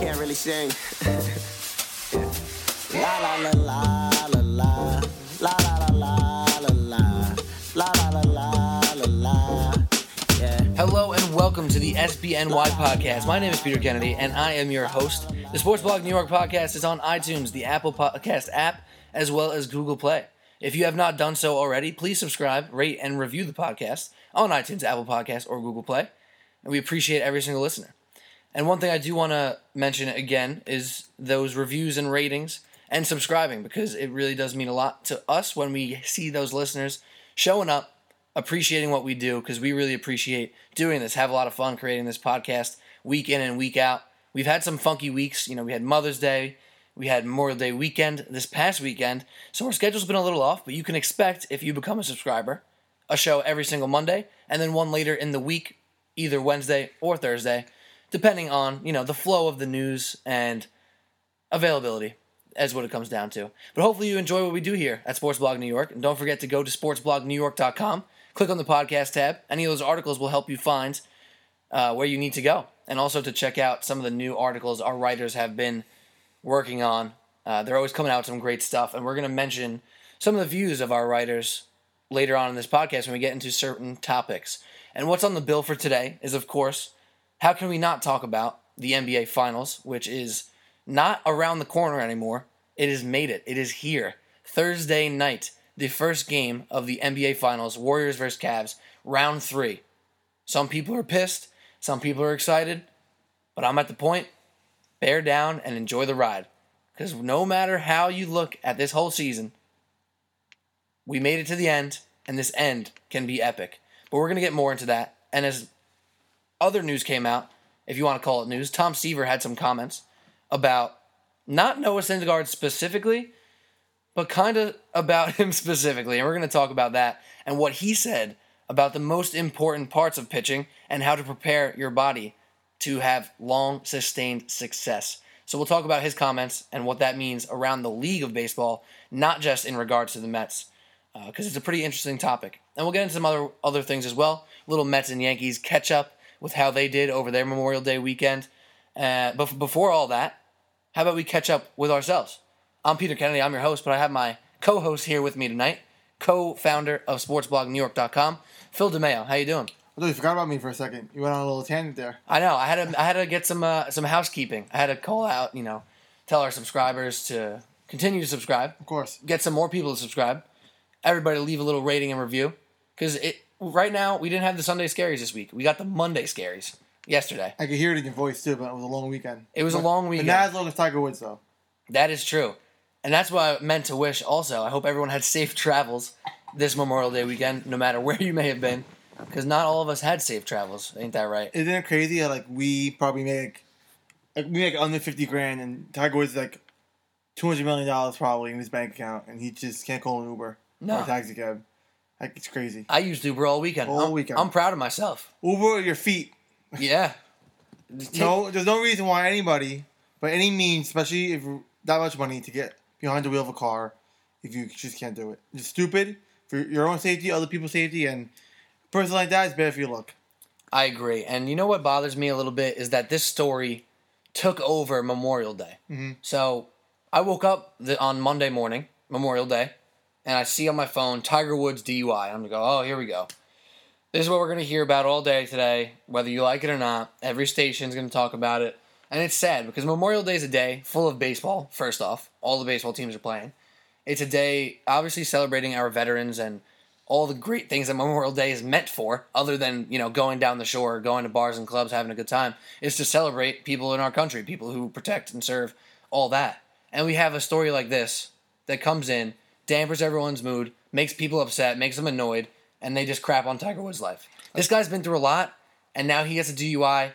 can't really sing. la la la la la la la la la la la la la la la la la la. Hello and welcome to the SBNY podcast. My name is Peter Kennedy and I am your host. The Sports Blog New York podcast is on iTunes, the Apple Podcast app, as well as Google Play. If you have not done so already, please subscribe, rate, and review the podcast on iTunes, Apple Podcast, or Google Play. And we appreciate every single listener. And one thing I do want to mention again is those reviews and ratings and subscribing because it really does mean a lot to us when we see those listeners showing up, appreciating what we do because we really appreciate doing this. Have a lot of fun creating this podcast week in and week out. We've had some funky weeks. You know, we had Mother's Day, we had Memorial Day weekend this past weekend, so our schedule's been a little off, but you can expect if you become a subscriber, a show every single Monday and then one later in the week, either Wednesday or Thursday depending on you know the flow of the news and availability as what it comes down to. But hopefully you enjoy what we do here at Sports Blog New York, and don't forget to go to sportsblognewyork.com, click on the podcast tab. Any of those articles will help you find uh, where you need to go, and also to check out some of the new articles our writers have been working on. Uh, they're always coming out with some great stuff, and we're going to mention some of the views of our writers later on in this podcast when we get into certain topics. And what's on the bill for today is, of course, how can we not talk about the NBA Finals, which is not around the corner anymore? It has made it. It is here. Thursday night, the first game of the NBA Finals, Warriors versus Cavs, round three. Some people are pissed, some people are excited, but I'm at the point bear down and enjoy the ride. Because no matter how you look at this whole season, we made it to the end, and this end can be epic. But we're going to get more into that. And as other news came out, if you want to call it news, Tom Seaver had some comments about not Noah Syndergaard specifically, but kind of about him specifically. And we're going to talk about that and what he said about the most important parts of pitching and how to prepare your body to have long, sustained success. So we'll talk about his comments and what that means around the league of baseball, not just in regards to the Mets, because uh, it's a pretty interesting topic. And we'll get into some other other things as well. Little Mets and Yankees catch up with how they did over their Memorial Day weekend. Uh, but before all that, how about we catch up with ourselves? I'm Peter Kennedy. I'm your host, but I have my co-host here with me tonight, co-founder of SportsBlogNewYork.com, Phil DeMeo. How you doing? I thought you forgot about me for a second. You went on a little tangent there. I know. I had to. I had to get some uh, some housekeeping. I had to call out. You know, tell our subscribers to continue to subscribe. Of course. Get some more people to subscribe. Everybody leave a little rating and review because it right now we didn't have the Sunday scaries this week. We got the Monday scaries yesterday. I could hear it in your voice too, but it was a long weekend. It was a long weekend. But not as long as Tiger Woods though. That is true, and that's what I meant to wish. Also, I hope everyone had safe travels this Memorial Day weekend, no matter where you may have been, because not all of us had safe travels. Ain't that right? Isn't it crazy? How, like we probably make like we make under fifty grand, and Tiger Woods is like two hundred million dollars probably in his bank account, and he just can't call an Uber No. or a taxi cab. Like it's crazy. I used Uber all weekend. All I'm, weekend. I'm proud of myself. Uber your feet. Yeah. No, there's no reason why anybody, by any means, especially if that much money, to get behind the wheel of a car, if you just can't do it. It's stupid for your own safety, other people's safety, and a person like that is bad for your look. I agree. And you know what bothers me a little bit is that this story took over Memorial Day. Mhm. So I woke up the, on Monday morning, Memorial Day, and I see on my phone Tiger Woods DUI. I'm gonna go, oh, here we go. This is what we're gonna hear about all day today, whether you like it or not. Every station's gonna talk about it, and it's sad because Memorial Day is a day full of baseball. First off, all the baseball teams are playing. It's a day obviously celebrating our veterans and all the great things that Memorial Day is meant for, other than you know going down the shore, going to bars and clubs, having a good time, is to celebrate people in our country, people who protect and serve, all that. And we have a story like this that comes in, dampers everyone's mood, makes people upset, makes them annoyed, and they just crap on Tiger Woods' life. This guy's been through a lot, and now he gets a DUI.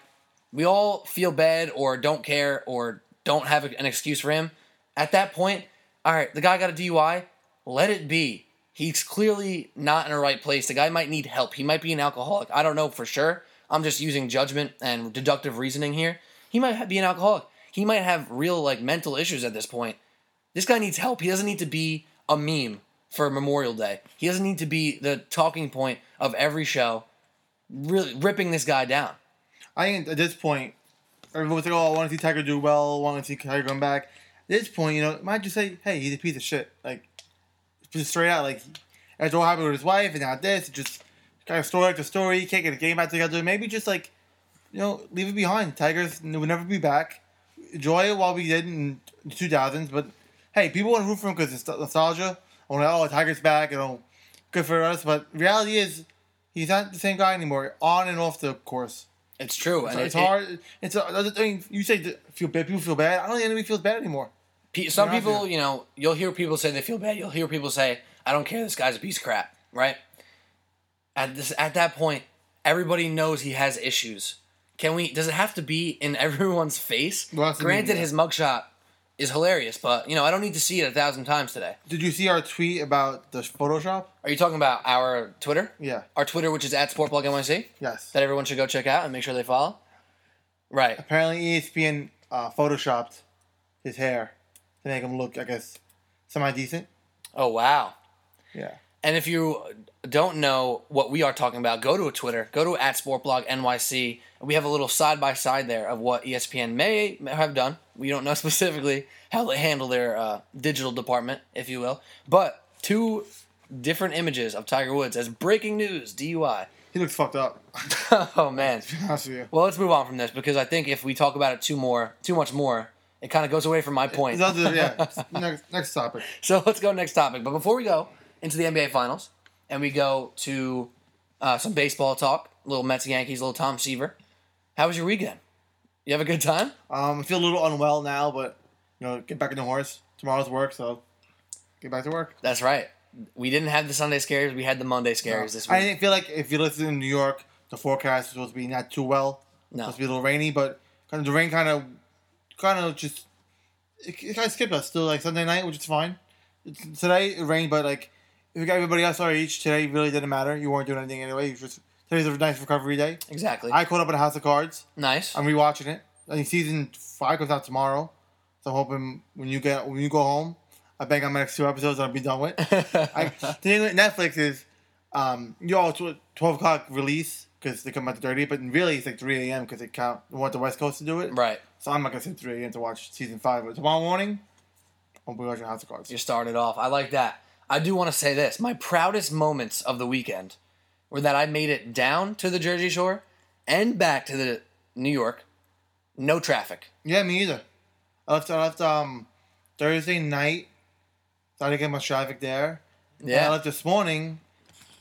We all feel bad or don't care or don't have an excuse for him. At that point, all right, the guy got a DUI. Let it be. He's clearly not in the right place. The guy might need help. He might be an alcoholic. I don't know for sure. I'm just using judgment and deductive reasoning here. He might be an alcoholic. He might have real like mental issues at this point. This guy needs help. He doesn't need to be a meme for Memorial Day. He doesn't need to be the talking point of every show, really ripping this guy down. I think at this point, everyone's like, "Oh, I want to see Tiger do well. I want to see Tiger come back." At this point, you know, might just say, "Hey, he's a piece of shit." Like, just straight out, like, after what happened with his wife and now this, just kind of story after story. Can't get a game back together. Maybe just like, you know, leave it behind. Tigers will never be back. Enjoy it while we did in the 2000s, but hey, people want to root for him because it's nostalgia. I want to, oh, Tiger's back, you know, good for us. But reality is, he's not the same guy anymore, on and off the course. It's true, It's, and it's it- it- hard. It's a, I mean, you say feel bad. People feel bad. I don't think anybody feels bad anymore. Some You're people, you know, you'll hear people say they feel bad. You'll hear people say, "I don't care. This guy's a piece of crap." Right? At this, at that point, everybody knows he has issues. Can we? Does it have to be in everyone's face? Well, Granted, his mugshot is hilarious, but you know, I don't need to see it a thousand times today. Did you see our tweet about the Photoshop? Are you talking about our Twitter? Yeah. Our Twitter, which is at SportBlogNYC, Yes. that everyone should go check out and make sure they follow. Right. Apparently, ESPN uh, photoshopped his hair to make him look, I guess, semi decent. Oh wow. Yeah. And if you don't know what we are talking about, go to a Twitter, go to at SportBlog NYC. We have a little side by side there of what ESPN may have done. We don't know specifically how they handle their uh, digital department, if you will. But two different images of Tiger Woods as breaking news DUI. He looks fucked up. oh man. to be honest with you. Well, let's move on from this because I think if we talk about it too more, too much more, it kind of goes away from my point. Yeah. next, next topic. So let's go next topic. But before we go into the NBA Finals and we go to uh, some baseball talk, little Mets Yankees, little Tom Seaver. How was your weekend? You have a good time? Um, I feel a little unwell now, but you know, get back in the horse. Tomorrow's work, so get back to work. That's right. We didn't have the Sunday scares. We had the Monday scares this week. I didn't feel like if you listen in New York, the forecast is supposed to be not too well. No. Supposed to be a little rainy, but kind of the rain kind of, kind of just, it, it kind of skipped us. Still like Sunday night, which is fine. It's, today it rained, but like if you got everybody else our age, today really didn't matter. You weren't doing anything anyway. You just today's a nice recovery day. Exactly. I caught up on House of Cards. nice. I'm rewatching it. I think season five comes out tomorrow, so I'm hoping when you get when you go home, I bang on my next two episodes and I'll be done with. I, the thing with Netflix is, um, you all tw- twelve o'clock release because they come out the thirty, but really it's like three a.m. because they count they want the West Coast to do it. right. So I'm not gonna sit three a.m. to watch season five. But tomorrow morning, I'll be watching House of Cards. You started off. I like that. I do want to say this. My proudest moments of the weekend were that I made it down to the Jersey Shore and back to the New York. No traffic. Yeah, me either. I left. I left um Thursday night. So I didn't get much traffic there. And I Yeah. left this morning.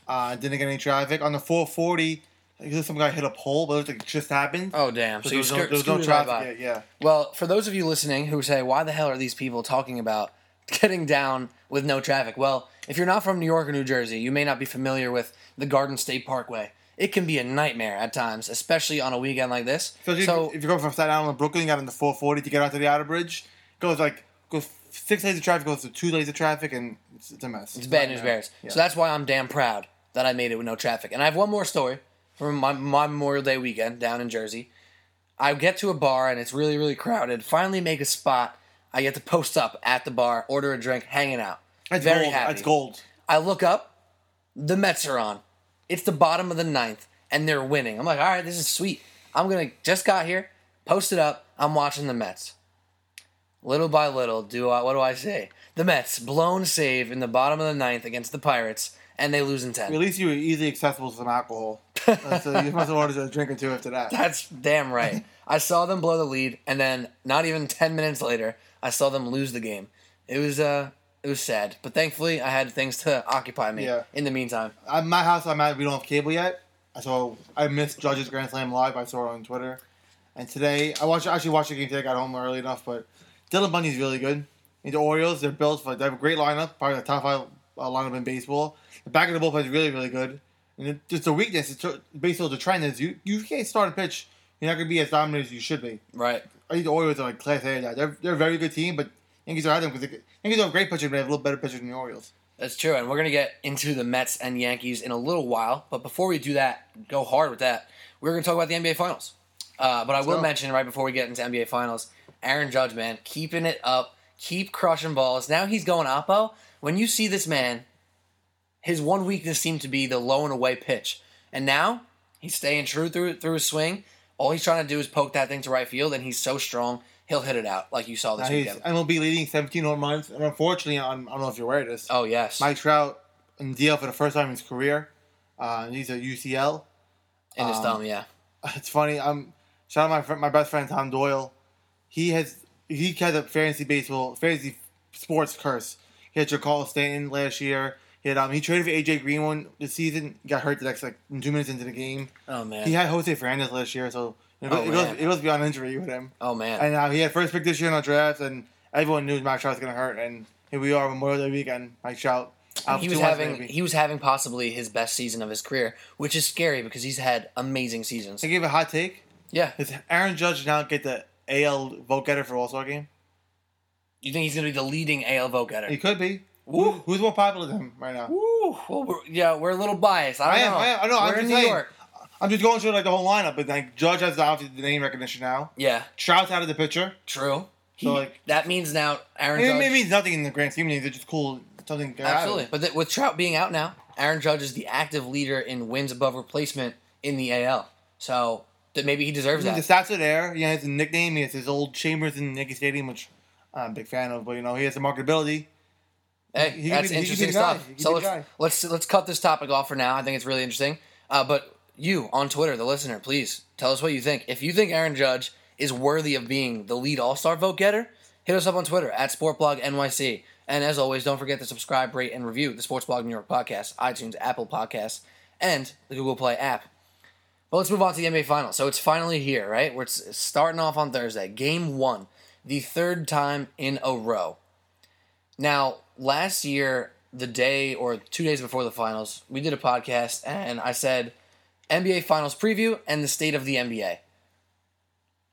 Uh, didn't get any traffic on the 440. I guess some guy hit a pole, but it like just happened. Oh damn! So, So you no, skirt, no scooted right traffic by. yet. Yeah. Well, for those of you listening who say, "Why the hell are these people talking about getting down with no traffic?" Well, if you're not from New York or New Jersey, you may not be familiar with the Garden State Parkway. It can be a nightmare at times, especially on a weekend like this. So, if, So if you're going from Staten Island to Brooklyn, you got on the 440 to get out to the outer bridge. Goes like goes six lanes of traffic, goes to two lanes of traffic, and it's, it's a mess. It's bad news bears. Yeah. So that's why I'm damn proud that I made it with no traffic. And I have one more story from my, my Memorial Day weekend down in Jersey. I get to a bar and it's really, really crowded. Finally make a spot. I get to post up at the bar, order a drink, hanging out. That's Very gold. happy. That's gold. I look up, the Mets are on. It's the bottom of the ninth, and they're winning. I'm like, all right, this is sweet. I'm gonna just got here, post it up. I'm watching the Mets. Little by little, do I, what do I say? The Mets blown save in the bottom of the ninth against the Pirates, and they lose in ten. At least you were easily accessible to some alcohol. Uh, so you must have ordered a drink or two after that. That's damn right. I saw them blow the lead, and then not even ten minutes later, I saw them lose the game. It was uh, it was sad, but thankfully I had things to occupy me Yeah. in the meantime. At my house, I'm at. We don't have cable yet, so I missed Judge's Grand Slam live. I saw it on Twitter, and today I watched. Actually, watched the game today. I got home early enough, but Dylan Bundy's really good. And the Orioles, they're built for. They have a great lineup, probably the top five uh, lineup in baseball. The back of the bullpen is really, really good. And it, just a weakness. It's basically the trend is you you can't start a pitch. You're not going to be as dominant as you should be. Right. I think the Orioles are like class A. They're they're a very good team, but Yankees are ahead of them because Yankees have great pitchers, but they have a little better pitchers than the Orioles. That's true, and we're gonna get into the Mets and Yankees in a little while. But before we do that, go hard with that. We're gonna talk about the NBA Finals. Uh, but I will go. mention right before we get into NBA Finals, Aaron Judge, man, keeping it up, keep crushing balls. Now he's going oppo. When you see this man, his one weakness seemed to be the low and away pitch, and now he's staying true through through his swing. All he's trying to do is poke that thing to right field, and he's so strong, he'll hit it out like you saw this weekend. MLB leading 17 home runs, and unfortunately, I'm, I don't know if you're aware of this. Oh yes, Mike Trout in DL for the first time in his career. Uh, he's a UCL. in his um, thumb, yeah. It's funny. I'm shout out my friend, my best friend Tom Doyle. He has he had a fantasy baseball fantasy sports curse. He had Carl Stanton last year. He had um he traded for AJ Green one this season. Got hurt the next like two minutes into the game. Oh man. He had Jose Fernandez last year, so it, Oh, goes, it, goes, beyond injury with him. oh man. And uh, he had first pick this year in our draft, and everyone knew Mike Trout was gonna hurt. And here we are, Memorial Day weekend. Mike Trout. out he was having maybe. he was having possibly his best season of his career, which is scary because he's had amazing seasons. I gave a hot take. Yeah. Does Aaron Judge now get the AL vote getter for All Star game? You think he's gonna be the leading AL vote getter? He could be. Who, who's more popular than him right now? Woo. Well, we're, yeah, we're a little biased. I, I don't am, know. I am, I know, I'm We're in New saying. York. I'm just going through like the whole lineup, but like Judge has obviously the name recognition now. Yeah, Trout's out of the picture. true. So, like- that means now Aaron It, Judge. it means nothing in the grand scheme of things. It's just cool. Something. to get out of absolutely, but th- with Trout being out now, Aaron Judge is the active leader in wins above replacement in the AL. So that maybe he deserves I that. mean, the stats are there. He has a nickname. He has his old chambers in Yankee Stadium, which I'm a big fan of. But you know, he has the marketability. Hey, He that's be- interesting stuff. So let's, let's let's cut this topic off for now. I think it's really interesting. Uh, but you on Twitter, the listener, please tell us what you think. If you think Aaron Judge is worthy of being the lead All Star vote getter, hit us up on Twitter at SportBlogNYC. And as always, don't forget to subscribe, rate, and review the Sports Blog New York podcast, iTunes, Apple Podcasts, and the Google Play app. But let's move on to the NBA Finals. So it's finally here, right? We're starting off on Thursday. Game one, the third time in a row. Now, last year, the day or two days before the finals, we did a podcast and I said NBA Finals preview and the state of the NBA.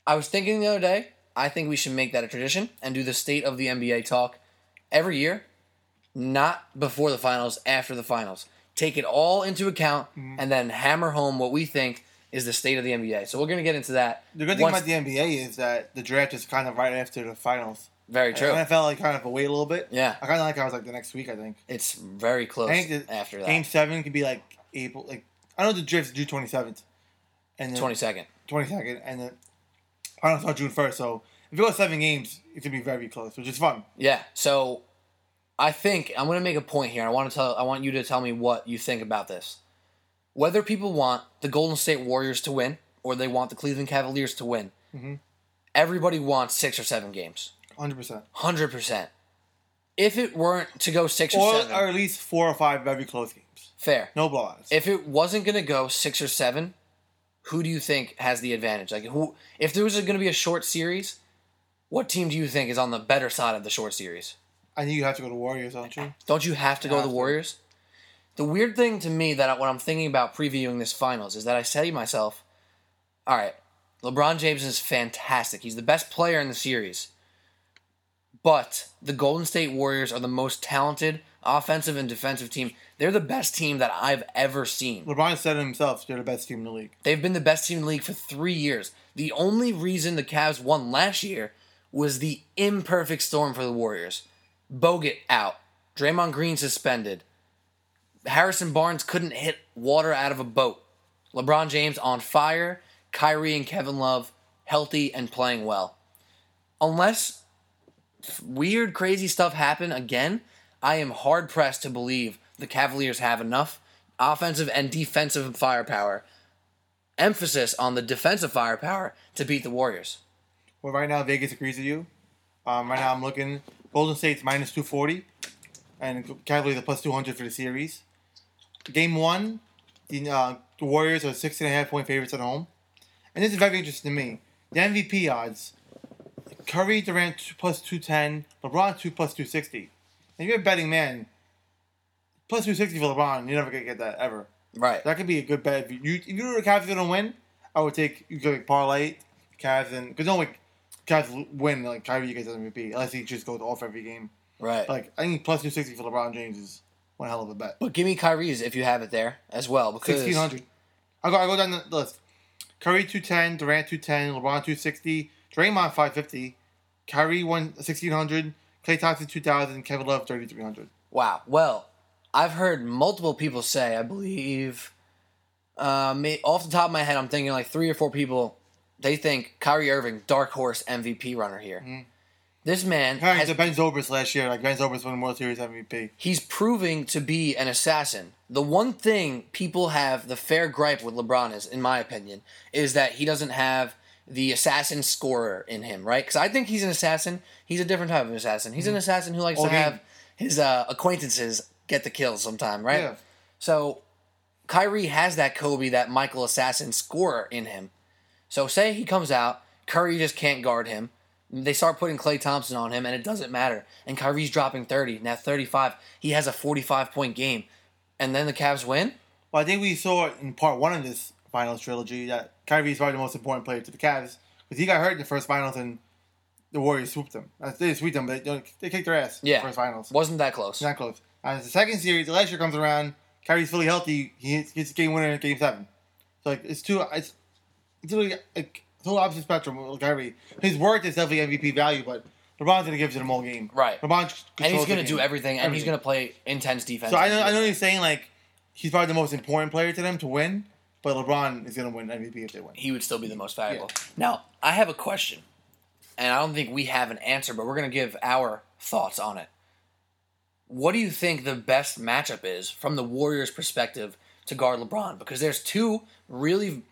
I was thinking the other day, I think we should make that a tradition and do the state of the NBA talk every year, not before the finals, after the finals. Take it all into account mm. and then hammer home what we think is the state of the NBA. So we're going to get into that. The good thing once- about the NBA is that the draft is kind of right after the finals. Very true. I felt like kind of wait a little bit. Yeah. I kind of like I was like the next week. I think. It's very close I think the after that. Game seven could be like April. Like I know the draft's June twenty seventh, and Twenty second. twenty second, and the finals are June first. So if it goes seven games, it's gonna be very close, which is fun. Yeah. So I think I'm going to make a point here. I want to tell I want you to tell me what you think about this. Whether people want the Golden State Warriors to win or they want the Cleveland Cavaliers to win. Mhm. Everybody wants 6 or 7 games. Hundred percent. 100%. If it weren't to go 6 or, Or, 7, or at least four or five very close games. Fair. No blowouts. If it wasn't going to go 6 or 7, who do you think has the advantage? Like who if there was going to be a short series, what team do you think is on the better side of the short series? I think you have to go to Warriors, don't you? Don't you have to go Have to the to. Warriors? The weird thing to me that I, when I'm thinking about previewing this finals is that I say to myself, all right, LeBron James is fantastic. He's the best player in the series. But the Golden State Warriors are the most talented offensive and defensive team. They're the best team that I've ever seen. LeBron said it himself. They're the best team in the league. They've been the best team in the league for three years. The only reason the Cavs won last year was the imperfect storm for the Warriors. Bogut out. Draymond Green suspended. Harrison Barnes couldn't hit water out of a boat. LeBron James on fire. Kyrie and Kevin Love healthy and playing well. Unless weird, crazy stuff happen again, I am hard pressed to believe the Cavaliers have enough offensive and defensive firepower emphasis on the defensive firepower to beat the Warriors. Well, right now Vegas agrees with you. Um, right now I'm looking. Golden State's minus two forty, and Cavaliers are plus two hundred for the series. Game one, the, uh, the Warriors are six and a half point favorites at home, and this is very interesting to me. The MVP odds: Curry, Durant two, plus two ten, LeBron two plus two sixty. And if you're a betting man, plus two sixty for LeBron, you're never gonna get that ever. Right. That could be a good bet. If you, you if you know the Cavs are gonna win, I would take you could like parlay Cavs and because like Cavs win like Kyrie gets MVP unless he just goes off every game. Right. Like I think plus two sixty for LeBron James is one hell of a bet. but give me Kyrie's if you have it there as well because Sixteen hundred. I go I go down the list. Curry two ten, Durant two ten, LeBron two sixty, Draymond five fifty, Kyrie one sixteen hundred, Klay Thompson two thousand, Kevin Love thirty three hundred. Wow. Well, I've heard multiple people say, I believe, uh, may, off the top of my head, I'm thinking like three or four people they think Kyrie Irving, dark horse MVP runner here. Mm-hmm. This man Comparing has to Ben Zobrist last year, like Ben Zobrist won World Series MVP. he's proving to be an assassin. The one thing people have the fair gripe with LeBron is, in my opinion, is that he doesn't have the assassin scorer in him, right? Because I think he's an assassin. He's a different type of assassin. He's an assassin who likes to game. have his uh, acquaintances get the kills sometime, right? Yeah. So Kyrie has that Kobe, that Michael assassin scorer in him. So say he comes out, Curry just can't guard him. They start putting Klay Thompson on him, and it doesn't matter. And Kyrie's dropping 30, now 35. He has a 45 point game. And then the Cavs win? Well, I think we saw it in part one of this finals trilogy that Kyrie is probably the most important player to the Cavs because he got hurt in the first finals and the Warriors swooped them. Uh, They sweeped them, but they, they kicked their ass. in the Yeah. first finals. Wasn't that close. Not close. And the second series, the last year comes around, Kyrie's fully healthy. He hits, game winner in game seven. So like it's two. It's it's really like total opposite spectrum with Kyrie. His work is definitely MVP value, but LeBron's gonna give it to them all game. Right. LeBron And he's the to do everything, and he's going to play intense defense. So I know I know you're saying like he's probably the most important player to them to win, but LeBron is gonna win MVP if they win. he would still be the most valuable. Now, I have a question, and I don't think we have an answer, but we're going to give our thoughts on it. What do you think the best matchup is from the Warriors' perspective to guard LeBron? Because there's two really,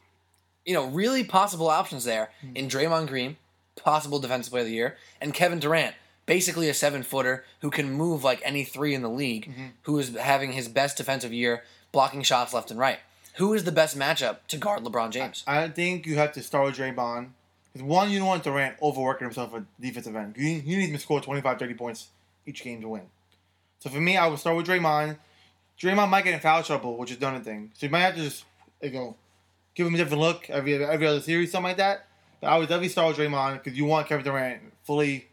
you know, really possible options there hmm. in Draymond Green, possible defensive player of the year, and Kevin Durant, basically a seven footer who can move like any three in the league, mm-hmm. who is having his best defensive year, blocking shots left and right. Who is the best matchup to guard LeBron James? I think you have to start with Draymond. Because one, you don't want Durant overworking himself at defensive end. You, you need him to score 25, 30 points each game to win. So for me, I would start with Draymond. Draymond might get in foul trouble, which is done a thing. So you might have to just you know, give him a different look every every other series, something like that. But I would definitely start with Draymond because you want Kevin Durant fully,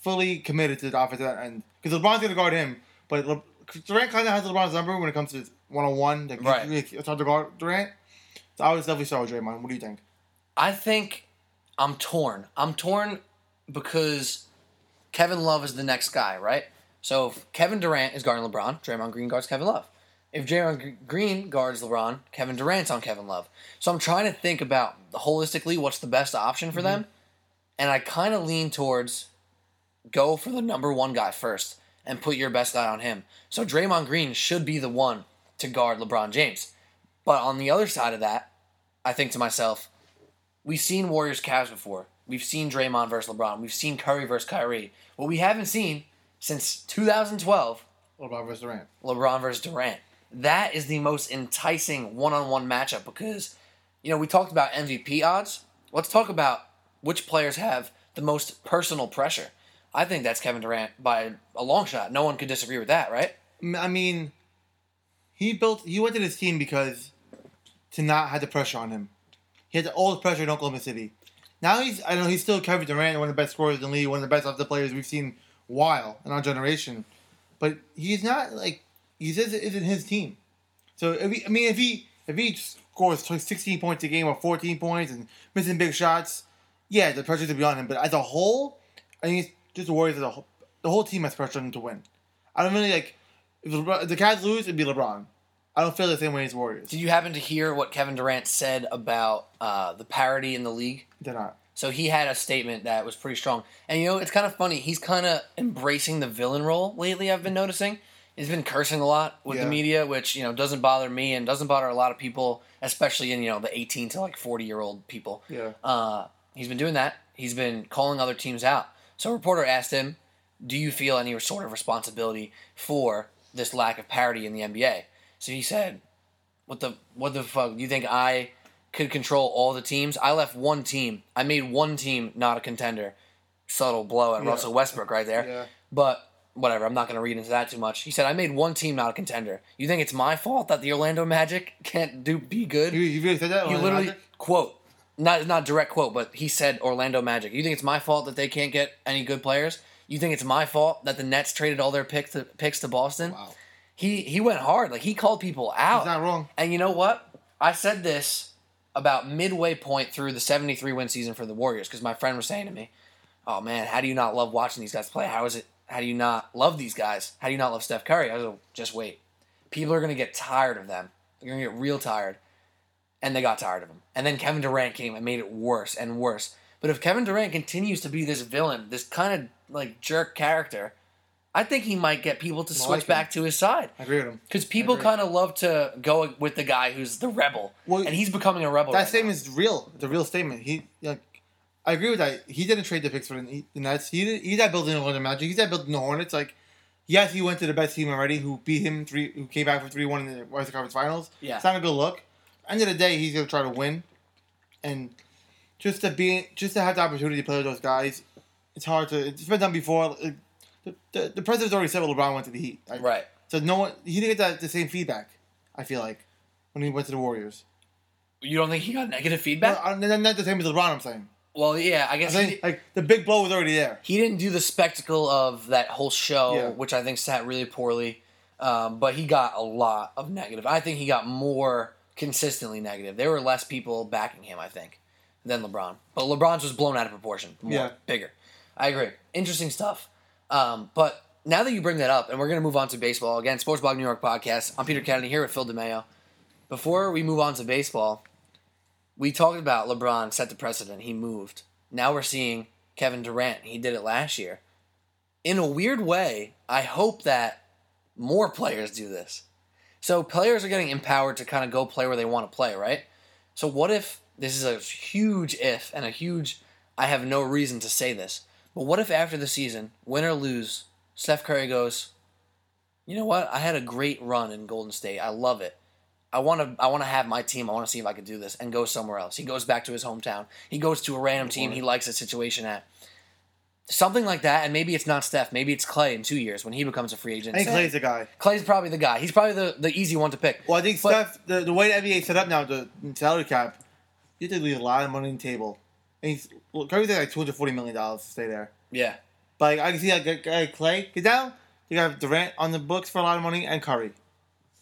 fully committed to the offensive end. Because LeBron's gonna guard him, but Le- Durant kind of has LeBron's number when it comes to one on one. Like Right. It's it's hard to guard Durant. So I would definitely start with Draymond. What do you think? I think I'm torn. I'm torn because Kevin Love is the next guy, right? So if Kevin Durant is guarding LeBron, Draymond Green guards Kevin Love. If Draymond Green guards LeBron, Kevin Durant's on Kevin Love. So I'm trying to think about holistically what's the best option for them, mm-hmm. and I kind of lean towards go for the number one guy first and put your best guy on him. So Draymond Green should be the one to guard LeBron James. But on the other side of that, I think to myself, we've seen Warriors Cavs before. We've seen Draymond versus LeBron. We've seen Curry versus Kyrie. What we haven't seen since 2012, LeBron versus Durant. LeBron versus Durant. That is the most enticing one-on-one matchup because, you know, we talked about MVP odds. Let's talk about which players have the most personal pressure. I think that's Kevin Durant by a long shot. No one could disagree with that, right? I mean, he built. He went to this team because to not have the pressure on him. He had all the pressure in Oklahoma City. Now he's. I know he's still Kevin Durant, one of the best scorers in the league, one of the best offensive players we've seen while in our generation. But he's not like he says it isn't his team. So if he, I mean, if he if he scores 16 points a game or 14 points and missing big shots, yeah, the pressure's to be on him. But as a whole, I think it's just the Warriors as a whole. The whole team has pressure on him to win. I don't really like if, LeBron, the Cavs lose, it'd be LeBron. I don't feel the same way as Warriors. Did you happen to hear what Kevin Durant said about uh, the parity in the league? They're not. So he had a statement that was pretty strong. And you know, it's kind of funny. He's kind of embracing the villain role lately, I've been noticing. He's been cursing a lot with the media, which, you know, doesn't bother me and doesn't bother a lot of people, especially in, you know, the 18 to like 40 year old people. Yeah. Uh, he's been doing that. He's been calling other teams out. So a reporter asked him, Do you feel any sort of responsibility for this lack of parity in the NBA? So he said, What the what the fuck? Do you think I could control all the teams? I left one team. I made one team not a contender. Subtle blow at Yeah. Russell Westbrook right there. Yeah. But whatever, I'm not going to read into that too much. He said, I made one team not a contender. You think it's my fault that the Orlando Magic can't do be good? You, you really said that? On literally Magic? quote not not direct quote, but he said Orlando Magic. You think it's my fault that they can't get any good players? You think it's my fault that the Nets traded all their picks to, picks to Boston? Wow. He he went hard. Like he called people out. He's not wrong. And you know what? I said this about midway point through the 73 win season for the Warriors because my friend was saying to me, "Oh man, how do you not love watching these guys play? How is it? How do you not love these guys? How do you not love Steph Curry?" I was like, "Just wait. People are gonna get tired of them. They're gonna get real tired." and they got tired of him. And then Kevin Durant came and made it worse and worse. But if Kevin Durant continues to be this villain, this kind of like jerk character, I think he might get people to I switch like back to his side. I agree with him. Because people kind of love to go with the guy who's the rebel, Well, and he's becoming a rebel. That right statement now. is real. The real statement. He, like, I agree with that. He didn't trade the picks for the the Nets. He did, he's not building the Magic. He's not building the Hornets. Like, yes, he went to the best team already, who beat him three, who came back for three one in the Western Conference Finals. Yeah. it's not a good look. End of the day, he's gonna try to win, and just to be, just to have the opportunity to play with those guys, it's hard to. It's been done before. It- the, the, the president's already said LeBron went to the Heat. Like, right. So no one, he didn't get that the same feedback. I feel like when he went to the Warriors. You don't think he got negative feedback? No, uh, not, the same as LeBron. I'm saying. well, yeah, I guess he, saying di- like the big blow was already there. he didn't do the spectacle of that whole show, Yeah. which I think sat really poorly. Um, but he got a lot of negative. I think he got more consistently negative. There were less people backing him, I think, than LeBron. But LeBron's was blown out of proportion. More, Yeah. bigger. I agree. Interesting stuff. Um, but now that you bring that up, and we're going to move on to baseball again, Sports Blog New York podcast. I'm Peter Kennedy here with Phil DeMayo. Before we move on to baseball, we talked about LeBron set the precedent. He moved. Now we're seeing Kevin Durant. He did it last year. In a weird way, I hope that more players do this. So players are getting empowered to kind of go play where they want to play, right? So what if this is a huge if and a huge I have no reason to say this. But what if after the season, win or lose, Steph Curry goes, "You know what? I had a great run in Golden State. I love it. I want to I want to have my team. I want to see if I could do this and go somewhere else. He goes back to his hometown. He goes to a random team he likes the situation at. Something like that, and maybe it's not Steph. Maybe it's Klay in two years when he becomes a free agent. I think Klay's the guy. Klay's probably the guy. He's probably the, the easy one to pick. Well, I think But- Steph, the, the way the NBA set up now, the salary cap, you have to leave a lot of money on the table. And he's, well, Curry's like two hundred forty million dollars to stay there. Yeah, But like, I can see like, like Klay get down. You got Durant on the books for a lot of money and Curry.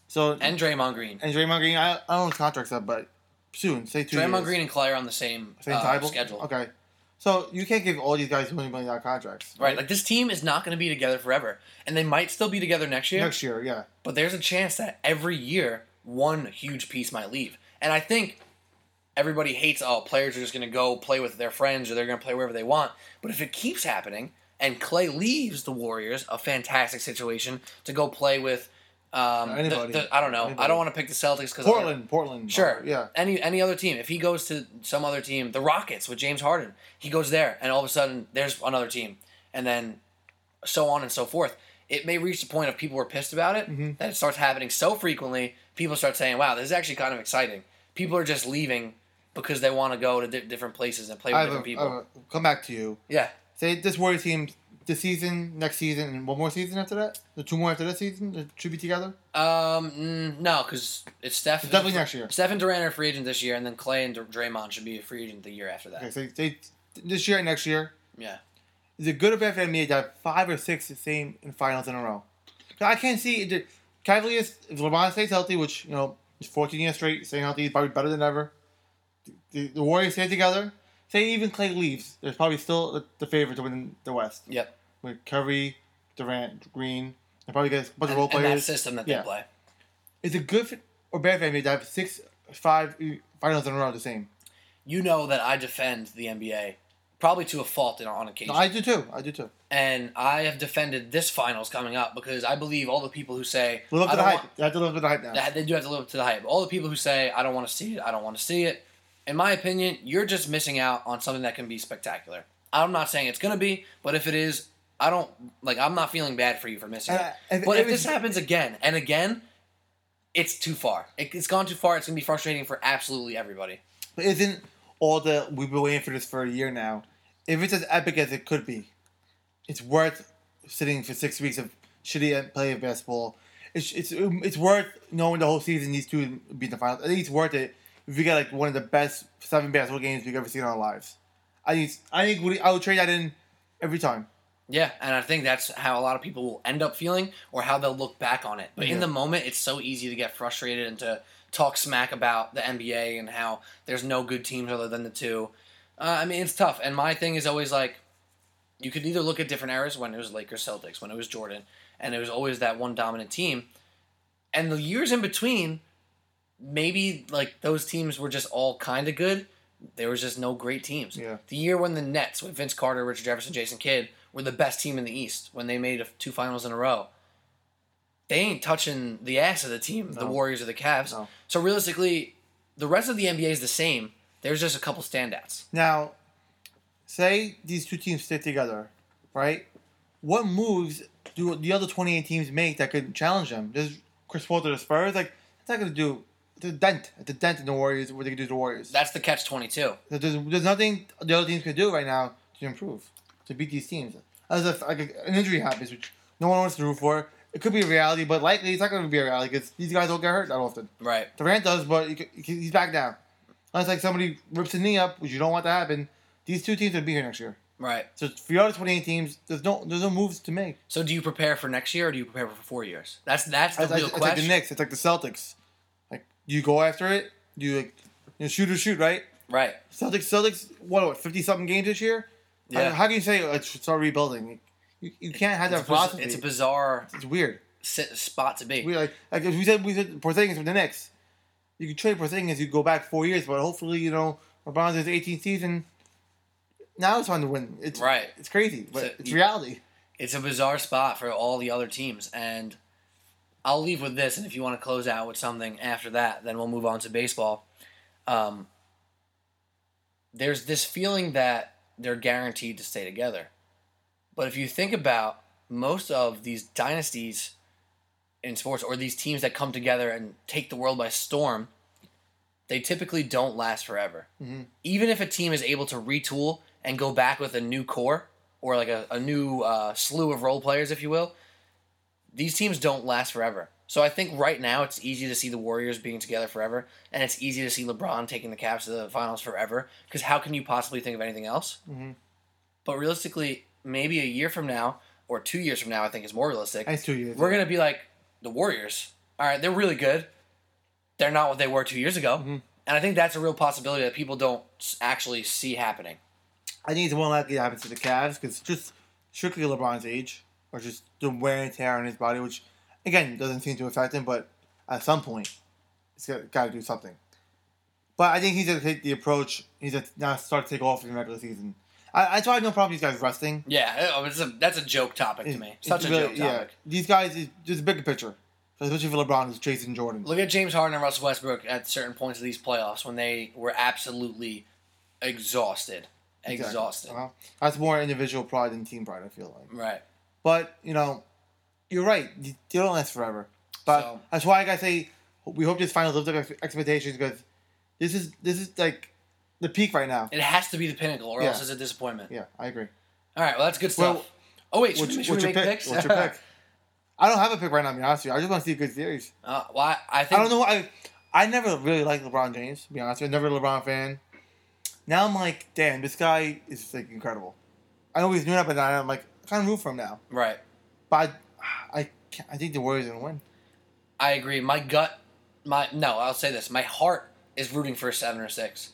So and Draymond Green. and Draymond Green, I, I don't know his contract's up, but soon, say two Draymond years. Green and Klay are on the same, Same uh, table? schedule. Okay. So you can't give all these guys $200 million contracts. Right, like this team is not going to be together forever, and they might still be together next year. Next year, yeah. But there's a chance that every year one huge piece might leave, and I think everybody hates oh players are just going to go play with their friends or they're going to play wherever they want. But if it keeps happening and Klay leaves the Warriors, a fantastic situation to go play with. Um, Anybody. the- I don't know. I don't want to pick the Celtics because Portland, Portland. Sure. yeah. Any any other team. If he goes to some other team, the Rockets with James Harden, he goes there, and all of a sudden there's another team, and then so on and so forth. It may reach the point of people were pissed about it Mhm. that it starts happening so frequently. People start saying, "Wow, this is actually kind of exciting." People are just leaving because they want to go to di- different places and play with I have different a, people. Have a- come back to you. yeah, Say this Warriors team this season, next season, and one more season after that? The two more after this season? That should be together? um, mm, no, because it's Steph. Definitely next year. Steph and Durant are free agent this year, and then Klay and Draymond should be a free agent the year after that. Okay, so say this year and next year. Yeah. Is it good or bad for NBA to have five or six the same in finals in a row? 'Cause I can't see the Cavaliers if LeBron stays healthy, which you know is 14 years straight, staying healthy, he's probably better than ever. The, the Warriors stay together. Say even Klay leaves, there's probably still the, favorite to win the West Yep. with Curry, Durant, Green. They probably get a bunch of role players. and that system that Yeah. they play. Is it good or bad for NBA to have six, five uh, finals in a row the same? you know that I defend the NBA, probably to a fault in, on occasion. No, I do too. I do too. and I have defended this finals coming up because I believe all the people who say Live up to the hype. want- you have to live up to the hype now. they do have to live up to the hype. All the people who say I don't want to see it, I don't want to see it. In my opinion, you're just missing out on something that can be spectacular. I'm not saying it's gonna be, but if it is, I don't like. I'm not feeling bad for you for missing And it. Uh, but if if this happens again and again, it's too far. It, it's gone too far. It's gonna be frustrating for absolutely everybody. But isn't all the we've been waiting for this for a year now? If it's as epic as it could be, it's worth sitting for six weeks of shitty play of basketball. It's it's it's worth knowing the whole season these two beat the finals. I think it's worth it we get like one of the best seven basketball games we've ever seen in our lives. I think I think we, I would trade that in every time. Yeah, and I think that's how a lot of people will end up feeling or how they'll look back on it. But in the moment, it's so easy to get frustrated and to talk smack about the NBA and how there's no good teams other than the two. Uh, I mean, it's tough. And my thing is always like, you could either look at different eras when it was Lakers, Celtics, when it was Jordan, and it was always that one dominant team. And the years in between, maybe like those teams were just all kind of good. There was just no great teams. Yeah. The year when the Nets with Vince Carter, Richard Jefferson, Jason Kidd were the best team in the East when they made a, two finals in a row. They ain't touching the ass of the team, the Warriors or the Cavs. No. So realistically, the rest of the NBA is the same. There's just a couple standouts. Now, say these two teams stick together, right? What moves do the other 28 teams make that could challenge them? Does Chris Paul to the Spurs? Like, it's not going to do the dent, the dent in the Warriors, what they can do to the Warriors. That's the catch twenty two. There's, there's nothing the other teams can do right now to improve, to beat these teams. As if like an injury happens, which no one wants to root for. It could be a reality, but likely it's not going to be a reality because these guys don't get hurt that often. Right. Durant does, but he, he- he's back down. Unless like somebody rips a knee up, which you don't want to happen. These two teams will be here next year. Right. So for the other 28 teams, there's no there's no moves to make. So do you prepare for next year or do you prepare for four years? That's that's the It's, real it's, it's like the question. Knicks. It's like the Celtics. You go after it. You like you know, shoot or shoot, right? right. Celtics Celtics what fifty something games this year. Yeah. How, how can you say let's start rebuilding? You, you can't have that It's a, biz- philosophy. it's a bizarre It's weird. sit, spot to be. We like like we said we said Porzingis for the Knicks. You can trade Porzingis. You go back four years, but hopefully you know LeBron's his 18th season. Now it's time to win. It's Right. It's crazy, but So it's reality. It's a bizarre spot for all the other teams, and I'll leave with this. And if you want to close out with something after that, then we'll move on to baseball. Um, there's this feeling that they're guaranteed to stay together, but if you think about most of these dynasties in sports or these teams that come together and take the world by storm, they typically don't last forever. Mhm. Even if a team is able to retool and go back with a new core or like a, a new uh, slew of role players, if you will, these teams don't last forever. So I think right now it's easy to see the Warriors being together forever, and it's easy to see LeBron taking the Cavs to the finals forever. Because how can you possibly think of anything else? Mhm. But realistically, maybe a year from now or two years from now, I think is more realistic. That's two years. We're gonna be like the Warriors. All right, they're really good. They're not what they were two years ago, Mhm. and I think that's a real possibility that people don't actually see happening. I think it's more likely to happen to the Cavs because just strictly LeBron's age or just the wear and tear on his body, which again doesn't seem to affect him, but at some point he's got, to do something. But I think he's gonna take the approach. He's gonna now start to take off in the regular season. I, I try no problem. These guys resting. Yeah, it's a, that's a joke topic to me. It's Such a really- joke topic. These guys, it's just a bigger picture, especially for LeBron who's chasing Jordan. Look at James Harden and Russell Westbrook at certain points of these playoffs when they were absolutely exhausted. Exactly. Exhausted. Uh-huh. That's more individual pride than team pride. I feel like. Right. But you know, you're right. They don't last forever. But So- that's why I gotta say we hope this final lives up to expectations because this is this is like the peak right now. It has to be the pinnacle, or Yeah. else it's a disappointment. Yeah, I agree. All right, well, that's good stuff. Well, oh, wait, should, What's, we, should what's we your make pick? picks? What's your pick? I don't have a pick right now. To be honest with you, I just want to see a good series. uh, well, I, I think I don't know. I I never really liked LeBron James. To be honest, with you. never a LeBron fan. Now I'm like, damn, this guy is like incredible. I know he's doing up and down. I'm like, I kind of root for him now. Right. But I, I, I think the Warriors are gonna win. I agree. My gut, my no, I'll say this. My heart is rooting for a seven or six.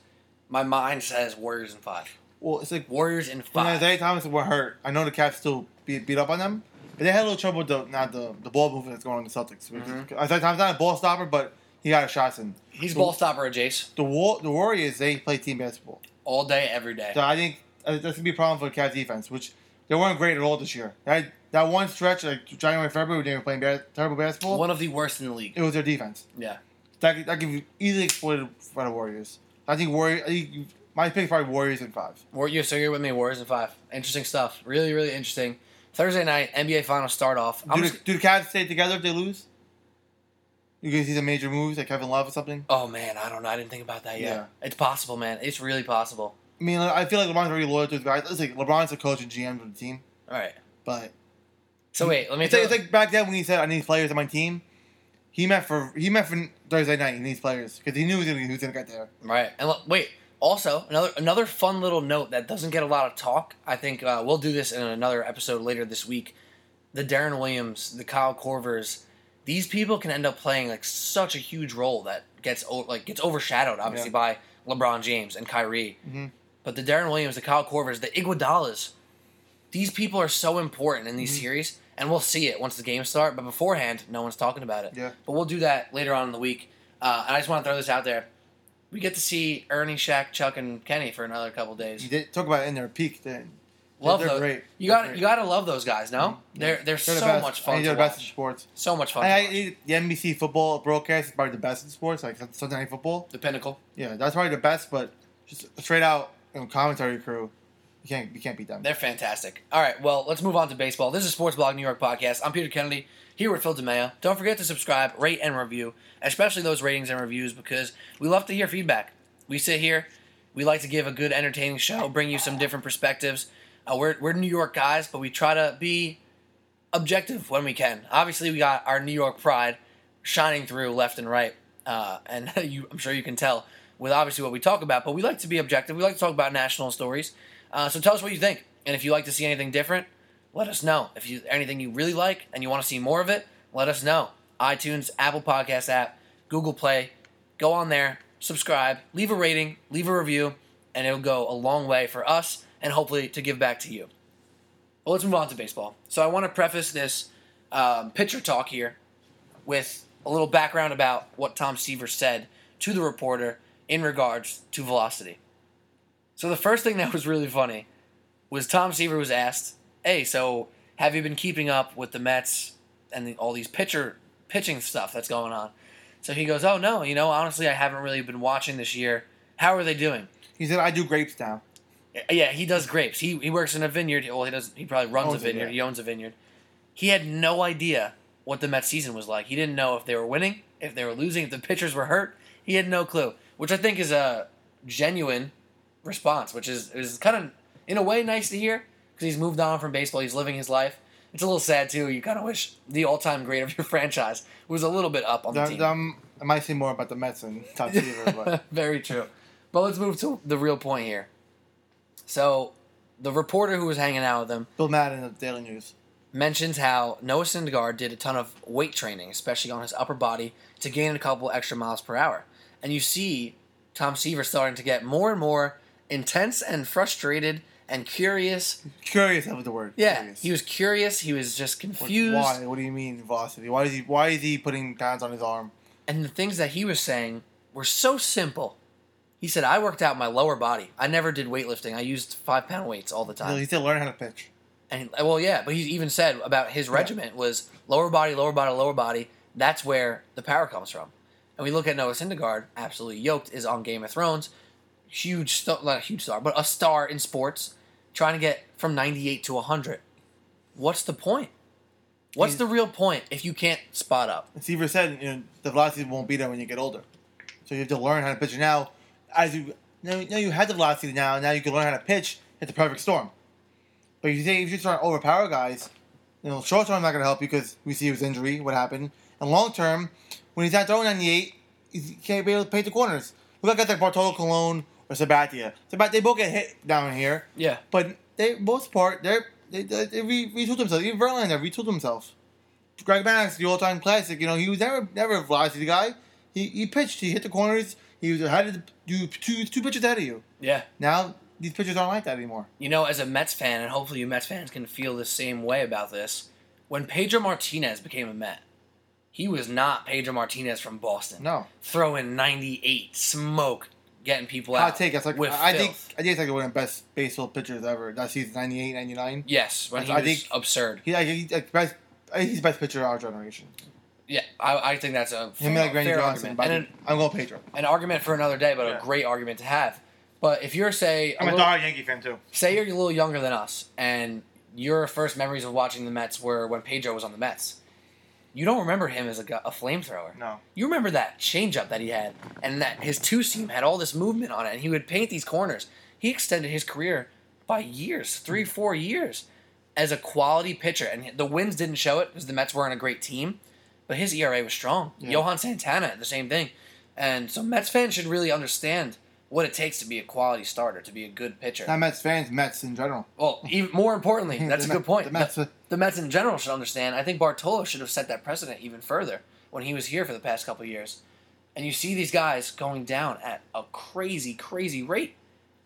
My mind says Warriors in five. Well, it's like Warriors in when five. Isaiah Thomas were hurt. I know the Cavs still beat, beat up on them, but they had a little trouble with the not the, the ball movement that's going on in the Celtics. Mhm. Isaiah Thomas not a ball stopper, but he got a shots in. He's ball stopper Jace The War, the Warriors they play team basketball, all day, every day. so I think uh, that's gonna be a problem for the Cavs defense, which they weren't great at all this year. That that one stretch like January February when they were playing ba- terrible basketball, One of the worst in the league. it was their defense. Yeah. That could- that could be easily exploited by the Warriors. I think Warriors. I think my pick is probably Warriors in five. War- you so you're with me. Warriors in five. Interesting stuff. Really, really interesting. Thursday night NBA Finals start off. I'm Do the, just, do the Cavs stay together if they lose? You gonna see some major moves like Kevin Love or something? oh man, I don't know. I didn't think about that yet. Yeah. It's possible, man. It's really possible. I mean, I feel like LeBron's very loyal to his guys. It's like LeBron's the coach and GM of the team, All right. but So wait, let me. it's like, it's like back then when he said I need players on my team. He meant for he meant for Thursday night. He needs players because he knew he was gonna, he was gonna get there. Right. And look, wait. Also, another another fun little note that doesn't get a lot of talk. I think uh, we'll do this in another episode later this week. The Deron Williams, the Kyle Korvers, these people can end up playing like such a huge role that gets like gets overshadowed obviously Yeah. by LeBron James and Kyrie. Mhm. But the Deron Williams, the Kyle Korvers, the Iguodalas, these people are so important in these Mm-hmm. series, and we'll see it once the games start. But beforehand, no one's talking about it. Yeah. But we'll do that later on in the week. Uh, and I just want to throw this out there. We get to see Ernie, Shaq, Chuck, and Kenny for another couple days. You did talk about it in their peak. Then Love they're those. great. You got you got to love those guys. No, Mhm. they're they're, They're so the best. much fun they're the best in sports. So much fun. To I, the NBC football broadcast is probably the best in sports, like Sunday Night Football. The pinnacle. Yeah, that's probably the best. But just straight out know, commentary crew, you can't you can't beat them. They're fantastic. All right, well, let's move on to baseball. This is Sports Blog New York podcast. I'm Peter Kennedy here with Phil DeMeo. Don't forget to subscribe, rate, and review, especially those ratings and reviews because we love to hear feedback. We sit here, we like to give a good, entertaining show, bring you some different perspectives. Uh, we're, we're New York guys, but we try to be objective when we can. Obviously, we got our New York pride shining through left and right, uh, and you, I'm sure you can tell with obviously what we talk about. But we like to be objective. We like to talk about national stories. Uh, so tell us what you think, and if you like to see anything different, let us know. If you anything you really like and you want to see more of it, let us know. iTunes, Apple Podcast app, Google Play, go on there, subscribe, leave a rating, leave a review, and it'll go a long way for us and hopefully to give back to you. Well, let's move on to baseball. So I want to preface this um, pitcher talk here with a little background about what Tom Seaver said to the reporter in regards to velocity. So the first thing that was really funny was Tom Seaver was asked, "Hey, so have you been keeping up with the Mets and the, all these pitcher pitching stuff that's going on?" So he goes, "Oh no, you know, honestly, I haven't really been watching this year. How are they doing?" He said, "I do grapes now." Yeah, he does grapes. He he works in a vineyard. Well, he does. He probably runs a Owns it, vineyard. yeah. He owns a vineyard. He had no idea what the Mets season was like. He didn't know if they were winning, if they were losing, if the pitchers were hurt. He had no clue, which I think is a genuine response, which is is kind of in a way nice to hear because he's moved on from baseball. He's living his life. It's a little sad too. You kind of wish the all-time great of your franchise was a little bit up on the That- team. um, I might say more about the Mets Todd Seaver, but Very true. But let's move to the real point here. So, the reporter who was hanging out with him Bill Madden of Daily News. mentions how Noah Syndergaard did a ton of weight training, especially on his upper body, to gain a couple extra miles per hour. And you see Tom Seaver starting to get more and more intense and frustrated and curious. Curious that was the word. Yeah, Curious. he was curious. He was just confused. Why? What do you mean velocity? Why is he? Why is he putting pads on his arm? And the things that he was saying were so simple. He said, I worked out my lower body. I never did weightlifting. I used five pound weights all the time. He still learning how to pitch. And well, yeah, but he even said about his regiment was lower body, lower body, lower body. That's where the power comes from. And we look at Noah Syndergaard, absolutely yoked, is on Game of Thrones, huge star, not a huge star, but a star in sports, trying to get from 98 to 100. What's the point? What's He's- the real point if you can't spot up? Seaver said, you know, the velocity won't be there when you get older. So you have to learn how to pitch now. As you now, now you had the velocity now. Now you can learn how to pitch. It's a perfect storm. But if you say if you're to overpower guys, you know, short term not going to help you because we see his injury, what happened, and long term, when he's not throwing 98, he can't be able to paint the corners. Look at guys like Bartolo Colon or Sabathia. Sabat, they both get hit down here, Yeah. but they most part they're they they, they re, retooled themselves. Even Verlander retooled himself. Greg Maddux, the all-time classic. You know, he was never never a velocity guy. He he pitched. He hit the corners. He was had to do two two pitches ahead of you. Yeah. Now these pitchers aren't like that anymore. You know, as a Mets fan, and hopefully you Mets fans can feel the same way about this, when Pedro Martinez became a Met, he was not Pedro Martinez from Boston. No. Throwing 98, smoke, getting people out. Hot take. That's like with I think. I think it's like one of the best baseball pitchers ever. That season 98, 99. Yes, when he I was think- absurd. He, like, he's like best. He's the best pitcher of our generation. Yeah, I, I think that's a Him fair, like Randy fair Johnson. argument. But I'm, an, I'm going Pedro. an argument for another day, but Yeah. a great argument to have. But if you're, say, a I'm a little- diehard Yankee fan too. say you're a little younger than us and your first memories of watching the Mets were when Pedro was on the Mets. You don't remember him as a, a flamethrower. No. You remember that changeup that he had and that his two seam had all this movement on it and he would paint these corners. He extended his career by years, three, four years, as a quality pitcher. And the wins didn't show it because the Mets weren't a great team, but his ERA was strong. Yeah. Johan Santana, the same thing. And so Mets fans should really understand what it takes to be a quality starter, to be a good pitcher. Not Mets fans, Mets in general. Well, even more importantly, that's a good point. the Mets- the, the Mets in general should understand. I think Bartolo should have set that precedent even further when he was here for the past couple years. And you see these guys going down at a crazy, crazy rate.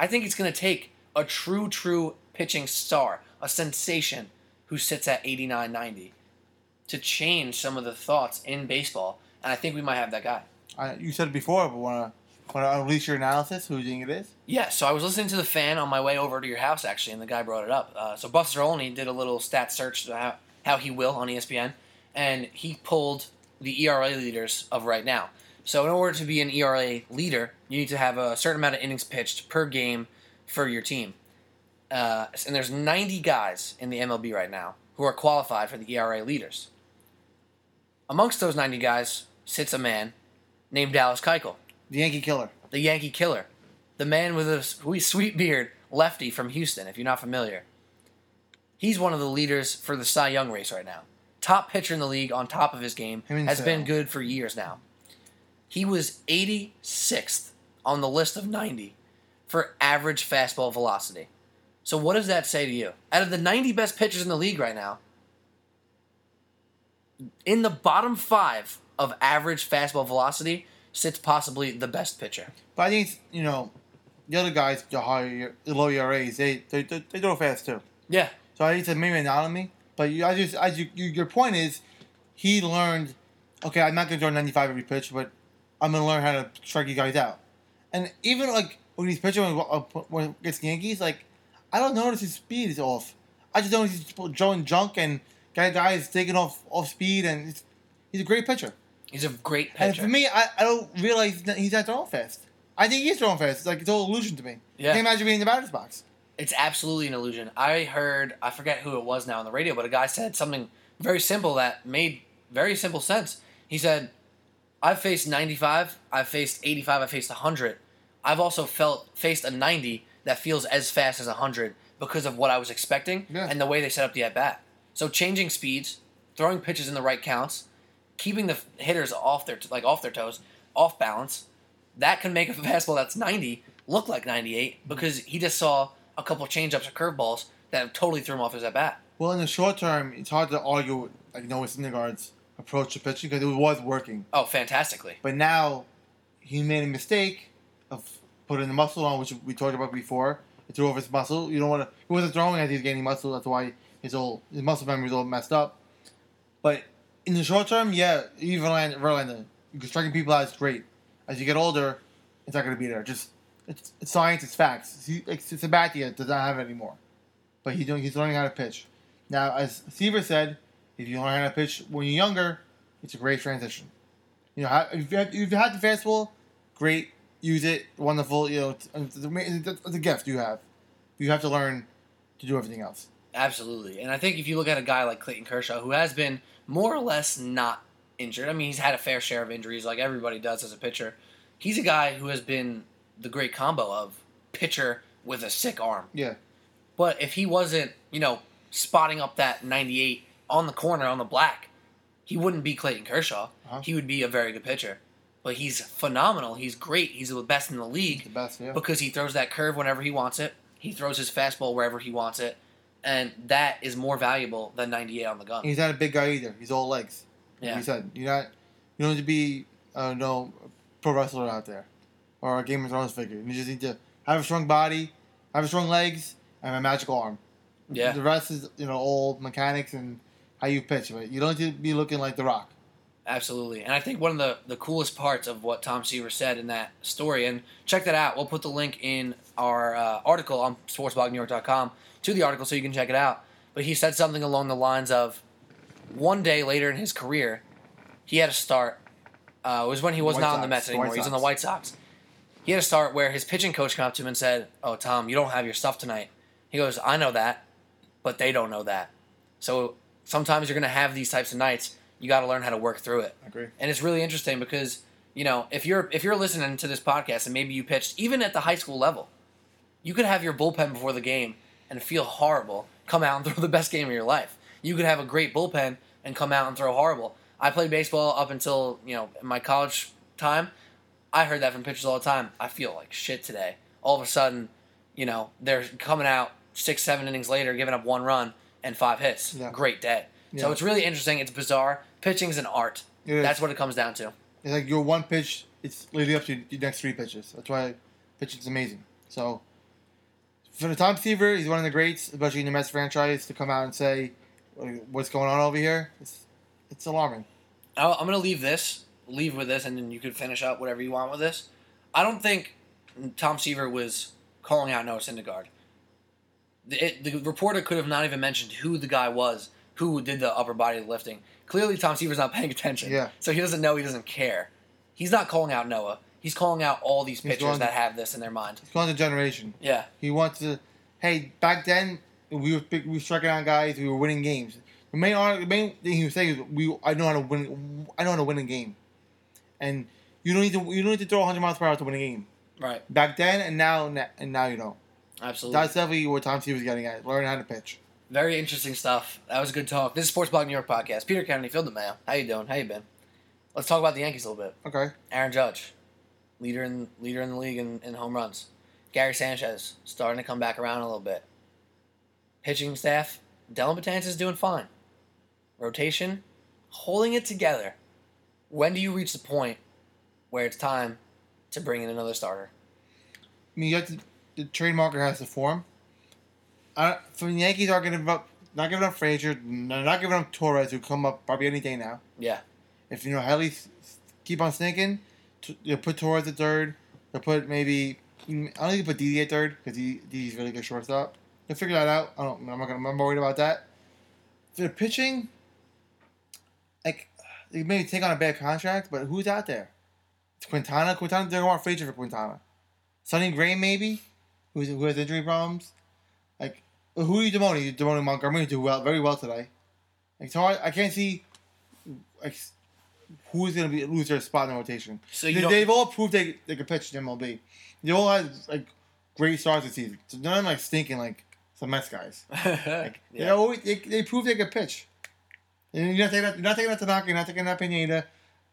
I think it's going to take a true, true pitching star, a sensation who sits at 89, 90 to change some of the thoughts in baseball. And I think we might have that guy. I, you said it before, but wanna wanna unleash your analysis? Who do you think it is? Yeah, so I was listening to the fan on my way over to your house actually, and the guy brought it up. Uh, so Buster Olney did a little stat search to how, how he will on ESPN, and he pulled the ERA leaders of right now. So in order to be an ERA leader, you need to have a certain amount of innings pitched per game for your team. Uh, and there's 90 guys in the MLB right now who are qualified for the ERA leaders. Amongst those 90 guys sits a man named Dallas Keuchel The Yankee killer. the Yankee killer, the man with a sweet, sweet beard, lefty from Houston, if you're not familiar. He's one of the leaders for the Cy Young race right now. Top pitcher in the league on top of his game, Him and has Sale. been good for years now. He was 86th on the list of 90 for average fastball velocity. So what does that say to you? Out of the 90 best pitchers in the league right now, in the bottom five of average fastball velocity sits possibly the best pitcher. But I think you know, the other guys, the higher, the low ERAs, they they they, they throw fast too. Yeah, So I think it's maybe not on me. But you, I just, as you, you, your point is, he learned. Okay, I'm not gonna throw 95 every pitch, but I'm gonna learn how to strike you guys out. And even like when he's pitching when, uh, when against Yankees, like I don't notice his speed is off. I just notice he's throwing junk and got guys taking off off speed, and it's, he's a great pitcher. He's a great pitcher. And for me, I, I don't realize that he's not throwing fast. I think he's throwing fast. It's like it's all illusion to me. Yeah. I can't imagine being in the batter's box. It's absolutely an illusion. I heard, I forget who it was now on the radio, but a guy said something very simple that made very simple sense. He said, I've faced 95, I've faced 85, I've faced 100. I've also felt faced a 90 that feels as fast as 100 because of what I was expecting Yeah. and the way they set up the at bat. So changing speeds, throwing pitches in the right counts, keeping the hitters off their like off their toes, off balance, that can make a fastball that's 90 look like 98 mm-hmm. because he just saw a couple changeups or curveballs that totally threw him off his at bat. Well, in the short term, it's hard to argue like Noah Syndergaard's approach to pitching because it was working. Oh, fantastically. But now he made a mistake of putting the muscle on, which we talked about before. He threw off his muscle. You don't want to. He wasn't throwing as he's gaining muscle. That's why his whole his muscle memory is all messed up. But in the short term, yeah, even Verlander, striking people out is great. As you get older, it's not going to be there. Just it's, it's science, it's facts. Sabathia does not have it anymore, but he's doing he's learning how to pitch. Now, as Seaver said, if you learn how to pitch when you're younger, it's a great transition. You know, if you have, if you have the fastball, great, use it, wonderful. You know, it's, it's, it's a gift you have. You have to learn to do everything else. Absolutely. And I think if you look at a guy like Clayton Kershaw, who has been more or less not injured, I mean, he's had a fair share of injuries like everybody does as a pitcher. He's a guy who has been the great combo of pitcher with a sick arm. Yeah, But if he wasn't, you know, spotting up that 98 on the corner on the black, he wouldn't be Clayton Kershaw. Uh-huh. He would be a very good pitcher. But he's phenomenal. He's great. He's the best in the league the best. Yeah, because he throws that curve whenever he wants it. He throws his fastball wherever he wants it. And that is more valuable than 98 on the gun. he's not a big guy either. He's all legs. Like Yeah. you said, you're not. You don't need to be no pro wrestler out there or a Game of Thrones figure. You just need to have a strong body, have strong legs, and a magical arm. Yeah. The rest is you know all mechanics and how you pitch. But you don't need to be looking like the Rock. Absolutely. And I think one of the, the coolest parts of what Tom Seaver said in that story, and check that out. We'll put the link in our uh, article on sportsblognewyork.com to the article so you can check it out. But he said something along the lines of one day later in his career, he had a start. Uh, it was when he was White not on the Mets anymore. White He was on the White Sox. He had a start where his pitching coach came up to him and said, Oh, Tom, you don't have your stuff tonight. He goes, I know that, but they don't know that. So sometimes you're going to have these types of nights. You got to learn how to work through it I agree. and it's really interesting because you know if you're if you're listening to this podcast and maybe you pitched even at the high school level you could have your bullpen before the game and feel horrible come out and throw the best game of your life. You could have a great bullpen and come out and throw horrible. I played baseball up until you know my college time. I heard that from pitchers all the time. I feel like shit today. All of a sudden you know they're coming out six seven innings later giving up one run and five hits. Yeah. great day. So it's really interesting. It's bizarre. Pitching's an art. That's what it comes down to. It's like your one pitch. It's leading up to your next three pitches. That's why pitching is amazing. So for the Tom Seaver, he's one of the greats, especially in the Mets franchise, to come out and say what's going on over here. It's it's alarming. I'll- I'm going to leave this leave with this, and then you could finish up whatever you want with this. I don't think Tom Seaver was calling out Noah Syndergaard. The, it, the reporter could have not even mentioned who the guy was who did the upper body lifting. Clearly, Tom Seaver's not paying attention. Yeah. So he doesn't know. He doesn't care. He's not calling out Noah. He's calling out all these He's pitchers going- that have this in their mind. It's going to generation. Yeah. He wants to. Hey, back then we were big- we were striking out guys. We were winning games. The main ar- the main thing he was saying is we I know how to win. I know how to win a game, and you don't need to you don't need to throw 100 miles per hour to win a game. Right. Back then and now and now you don't. Absolutely. That's definitely what Tom Seaver was getting at. Learn how to pitch. Very interesting stuff. That was a good talk. This is Sports Blog New York podcast. Peter Kennedy, Phil DeMeo. How you doing? How you been? Let's talk about the Yankees a little bit. Okay. Aaron Judge, leader in leader in the league in, in home runs. Gary Sanchez starting to come back around a little bit. Pitching staff, Dellin Betances is doing fine. Rotation, holding it together. When do you reach the point where it's time to bring in another starter? I mean, you have to, the trade market has to form. I, so the Yankees are going to give up, not giving up Frazier, they're not giving up Torres, who come up probably any day now. Yeah, If you know Headley s- keep on sneaking, you put Torres at third. They put maybe I don't think you put Didi at third because Didi's really good shortstop. They'll figure that out. I don't. I'm not gonna. I'm worried about that. The pitching, like they maybe take on a bad contract, but who's out there? It's Quintana. Quintana. They're gonna want Frazier for Quintana. Sonny Gray maybe, who's who has injury problems. Like who are you demoting? You demoting Montgomery do well, very well today. Like so, I, I can't see like who's gonna be lose their spot in the rotation. So they, they've all proved they they can pitch in MLB. They all had like great starts this season. So none of them like stinking like some Mets guys. Like they yeah. always they, they proved they could pitch. And you're not taking that, you're not taking that Tanaka, you're not taking that Pineda.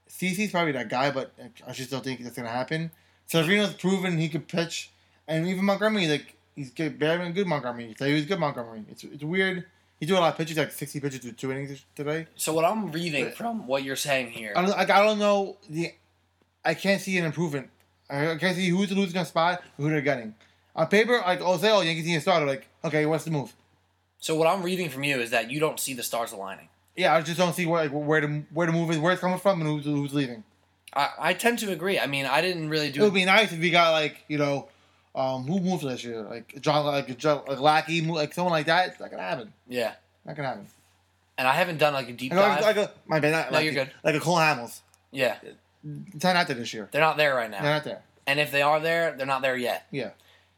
CC's probably that guy, but I just don't think that's gonna happen. Severino's proven he could pitch, and even Montgomery, like he's good, better than good Montgomery. He was good Montgomery. It's it's weird. He threw a lot of pitches, like sixty pitches to two innings today. So what I'm reading from what you're saying here, I don't, like, I don't know the. I can't see an improvement. I can't see who's losing a spot, who they're getting. On paper, like I'll say, oh, Yankees need a starter. Like, okay, what's the move? so what I'm reading from you is that you don't see the stars aligning. Yeah, I just don't see where like, where the where the move is, where it's coming from, and who's, who's leaving. I, I tend to agree. I mean, I didn't really do. It would be nice if we got like you know, um, who moves last year? Like John, like John, like Lackey, like someone like that. It's not gonna happen. yeah, Not gonna happen. and I haven't done like a deep dive. like a, my bad. Not, No, like, you're good. Like a Cole Hamels. yeah, It's not there this year. they're not there right now. They're not there. And if they are there, they're not there yet. Yeah.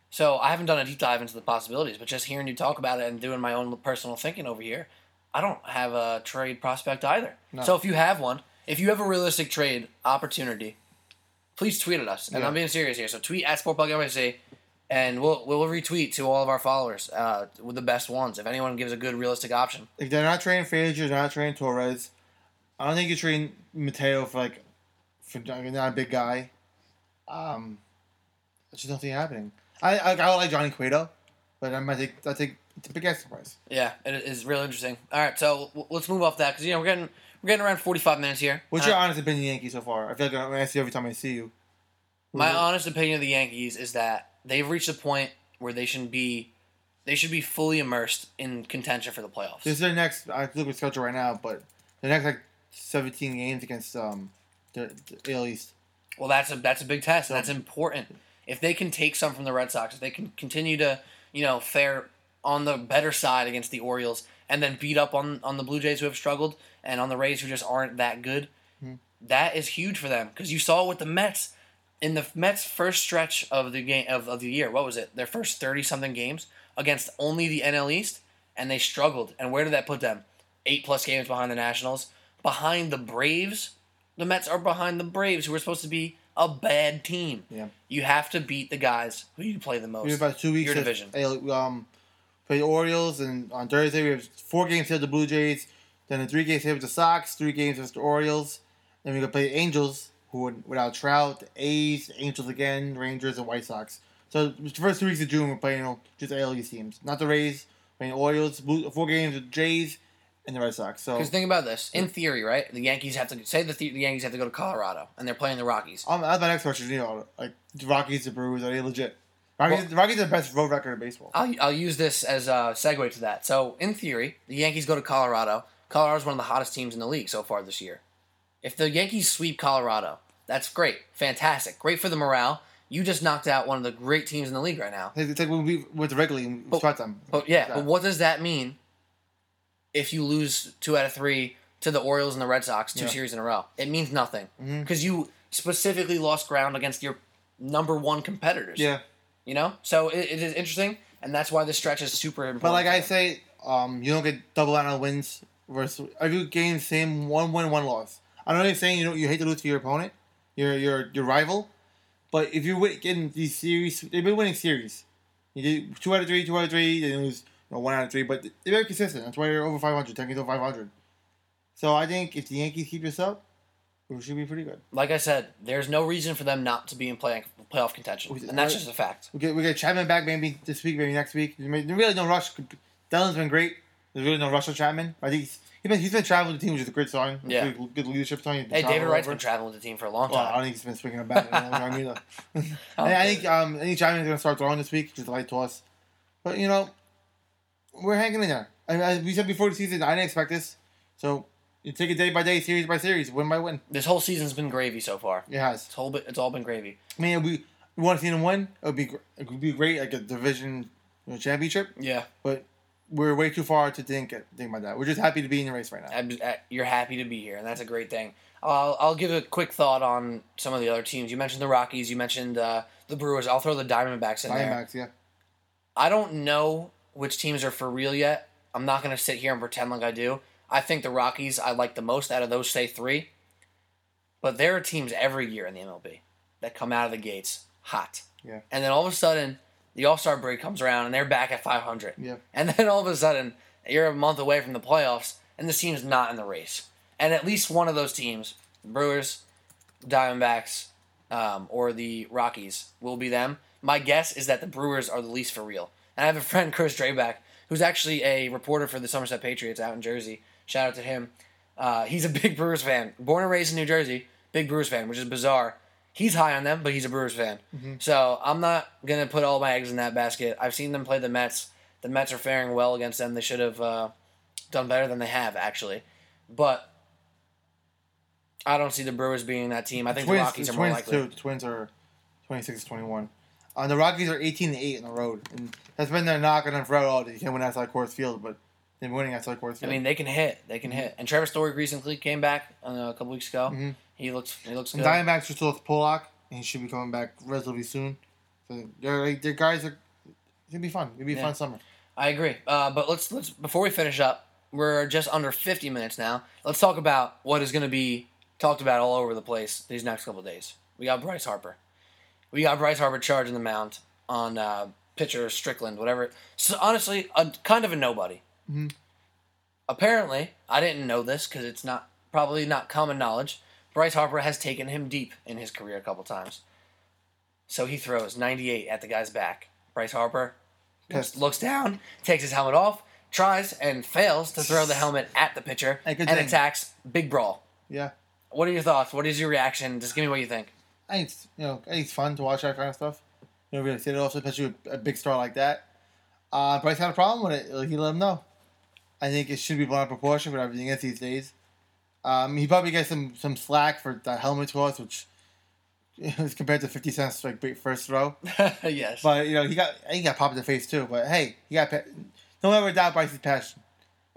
So I haven't done a deep dive into the possibilities, but just hearing you talk about it and doing my own personal thinking over here, I don't have a trade prospect either. No. So if you have one, if you have a realistic trade opportunity, please tweet at us. And Yeah. I'm being serious here. So tweet at SportBugNYC, and we'll we'll retweet to all of our followers uh, with the best ones. If anyone gives a good realistic option, If they're not trading Frazier, they're not trading Torres. I don't think you're trading Mateo for like for not a big guy. Um, I just don't it happening. I I, I like Johnny Cueto, but I might think I think it's a big price. yeah, it is real interesting. All right, so w- let's move off that because you know we're getting we're getting around 45 minutes here. What's Uh, your honest opinion, of the Yankees so far? I feel like I'm gonna ask you every time I see you. My honest opinion of the Yankees is that they've reached a point where they should be they should be fully immersed in contention for the playoffs. This is their next. I look at schedule right now, but the next like 17 games against um the, the AL East. well, that's a that's a big test. So- That's important. If they can take some from the Red Sox, if they can continue to you know fare on the better side against the Orioles, and then beat up on on the Blue Jays who have struggled, and on the Rays who just aren't that good, Hmm. that is huge for them because you saw with the Mets. In the Mets' first stretch of the game of, of the year, what was it? Their first thirty something games against only the NL East, and they struggled. And where did that put them? Eight plus games behind the Nationals, behind the Braves. The Mets are behind the Braves, who are supposed to be a bad team. Yeah. You have to beat the guys who you play the most. We have about two weeks. Your division. AL um, play the Orioles, and on Thursday we have four games here the Blue Jays. Then the three games here with the Sox, three games with the Orioles. Then we gonna play the Angels, who are without Trout, the A's, Angels again, Rangers, and White Sox. So the first two weeks of June we're playing you know, just AL East teams, not the Rays. Playing Orioles, Blue, four games with Jays, and the Red Sox. So Because think about this. In theory, right? The Yankees have to say the, the Yankees have to go to Colorado, and they're playing the Rockies. um, that's my next question. You know, like the Rockies, the Brewers, are they legit? Rockies, Well- the Rockies are the best road record in baseball. I'll, I'll use this as a segue to that. So, in theory, the Yankees go to Colorado. Colorado's one of the hottest teams in the league so far this year. If the Yankees sweep Colorado, that's great, fantastic, great for the morale. You just knocked out one of the great teams in the league right now. It's like when we went to regularly and But- swept them. But yeah, but what does that mean if you lose two out of three to the Orioles and the Red Sox two Yeah. series in a row? It means nothing because you specifically lost ground against your number one competitors. Yeah, You know, so it, it is interesting, and that's why this stretch is super important. but like I say, um, you don't get double out on wins versus every game same one win one loss. I know you're saying you know you hate to lose to your opponent, your your your rival, but if you're getting these series, they've been winning series. You did two out of three, two out of three. They lose you know, one out of three, but they're very consistent. That's why they're over 500, 10 games over 500. So I think if the Yankees keep this up, it should be pretty good. like I said, there's no reason for them not to be in play, playoff contention, and that's just a fact. We get we get Chapman back maybe this week, maybe next week. There's really no rush. Dellin's been great. There's really no Russell Chapman. I think he's, he's been he's been traveling with the team, which is a great sign. Yeah. good, good leadership sign. Hey, David Wright's over. been traveling with the team for a long time. Well, I don't think he's been swinging a bat in a long time either. I, I think um, I think Chapman's gonna start throwing this week, just a light toss. But you know, we're hanging in there. I mean, as we said before the season, I didn't expect this. So you take it day by day, series by series, win by win. This whole season's been gravy so far. It has. It's whole bit, it's all been gravy. I mean, we we want to see them win. It would be it would be great, like a division you know, championship. Yeah, But we're way too far to think think about that. We're just happy to be in the race right now. I'm- uh, you're happy to be here, and that's a great thing. I'll, I'll give a quick thought on some of the other teams. You mentioned the Rockies. You mentioned uh, the Brewers. I'll throw the Diamondbacks in there. Diamondbacks, yeah. I don't know which teams are for real yet. I'm not going to sit here and pretend like I do. I think the Rockies I like the most out of those, say, three. But there are teams every year in the MLB that come out of the gates hot. Yeah. And then all of a sudden, the All Star break comes around and they're back at 500. Yeah. And then all of a sudden, you're a month away from the playoffs and this team's not in the race. And at least one of those teams, Brewers, Diamondbacks, um, or the Rockies, will be them. My guess is that the Brewers are the least for real. And I have a friend, Chris Drayback, who's actually a reporter for the Somerset Patriots out in Jersey. Shout out to him. Uh, he's a big Brewers fan. Born and raised in New Jersey, big Brewers fan, which is bizarre. He's high on them, but he's a Brewers fan. So I'm not gonna put all my eggs in that basket. I've seen them play the Mets. The Mets are faring well against them. They should have uh, done better than they have actually, but I don't see the Brewers being that team. I think Twins, the Rockies the are more likely. too. The Twins are 26 21. Uh, the Rockies are 18 to 8 on the road. And that's been their knock on them forever. Oh, you can't win outside Coors Field, but they've been winning outside Coors I mean, they can hit. They can hit. And Trevor Story recently came back uh, a couple weeks ago. Mhm. He looks. He looks and good. Diamondbacks are still with Pollock, and he should be coming back relatively soon. So they're, like, their guys are. Gonna be fun. It'll be a Yeah. fun summer. I agree. Uh, but let's let's before we finish up, we're just under fifty minutes now. Let's talk about what is going to be talked about all over the place these next couple of days. We got Bryce Harper. We got Bryce Harper charging the mound on uh, pitcher Strickland, whatever. So honestly, a, kind of a nobody. Mhm. Apparently, I didn't know this because it's not probably not common knowledge. Bryce Harper has taken him deep in his career a couple times. So he throws 98 at the guy's back. Bryce Harper Pissed. looks down, takes his helmet off, tries and fails to throw the helmet at the pitcher, and thing. attacks. Big brawl. Yeah. What are your thoughts? What is your reaction? Just give me what you think. I think it's, you know, I think it's fun to watch that kind of stuff. You know, really see it also, especially with a big star like that. Uh, Bryce had a problem with it. He let him know. I think it should be blown out of proportion with everything is these days. Um, he probably gets some some slack for the helmet toss, which is compared to fifty cents like first throw. yes. But you know, he got he got popped in the face too. But hey, he got pa- don't ever doubt Bryce's passion.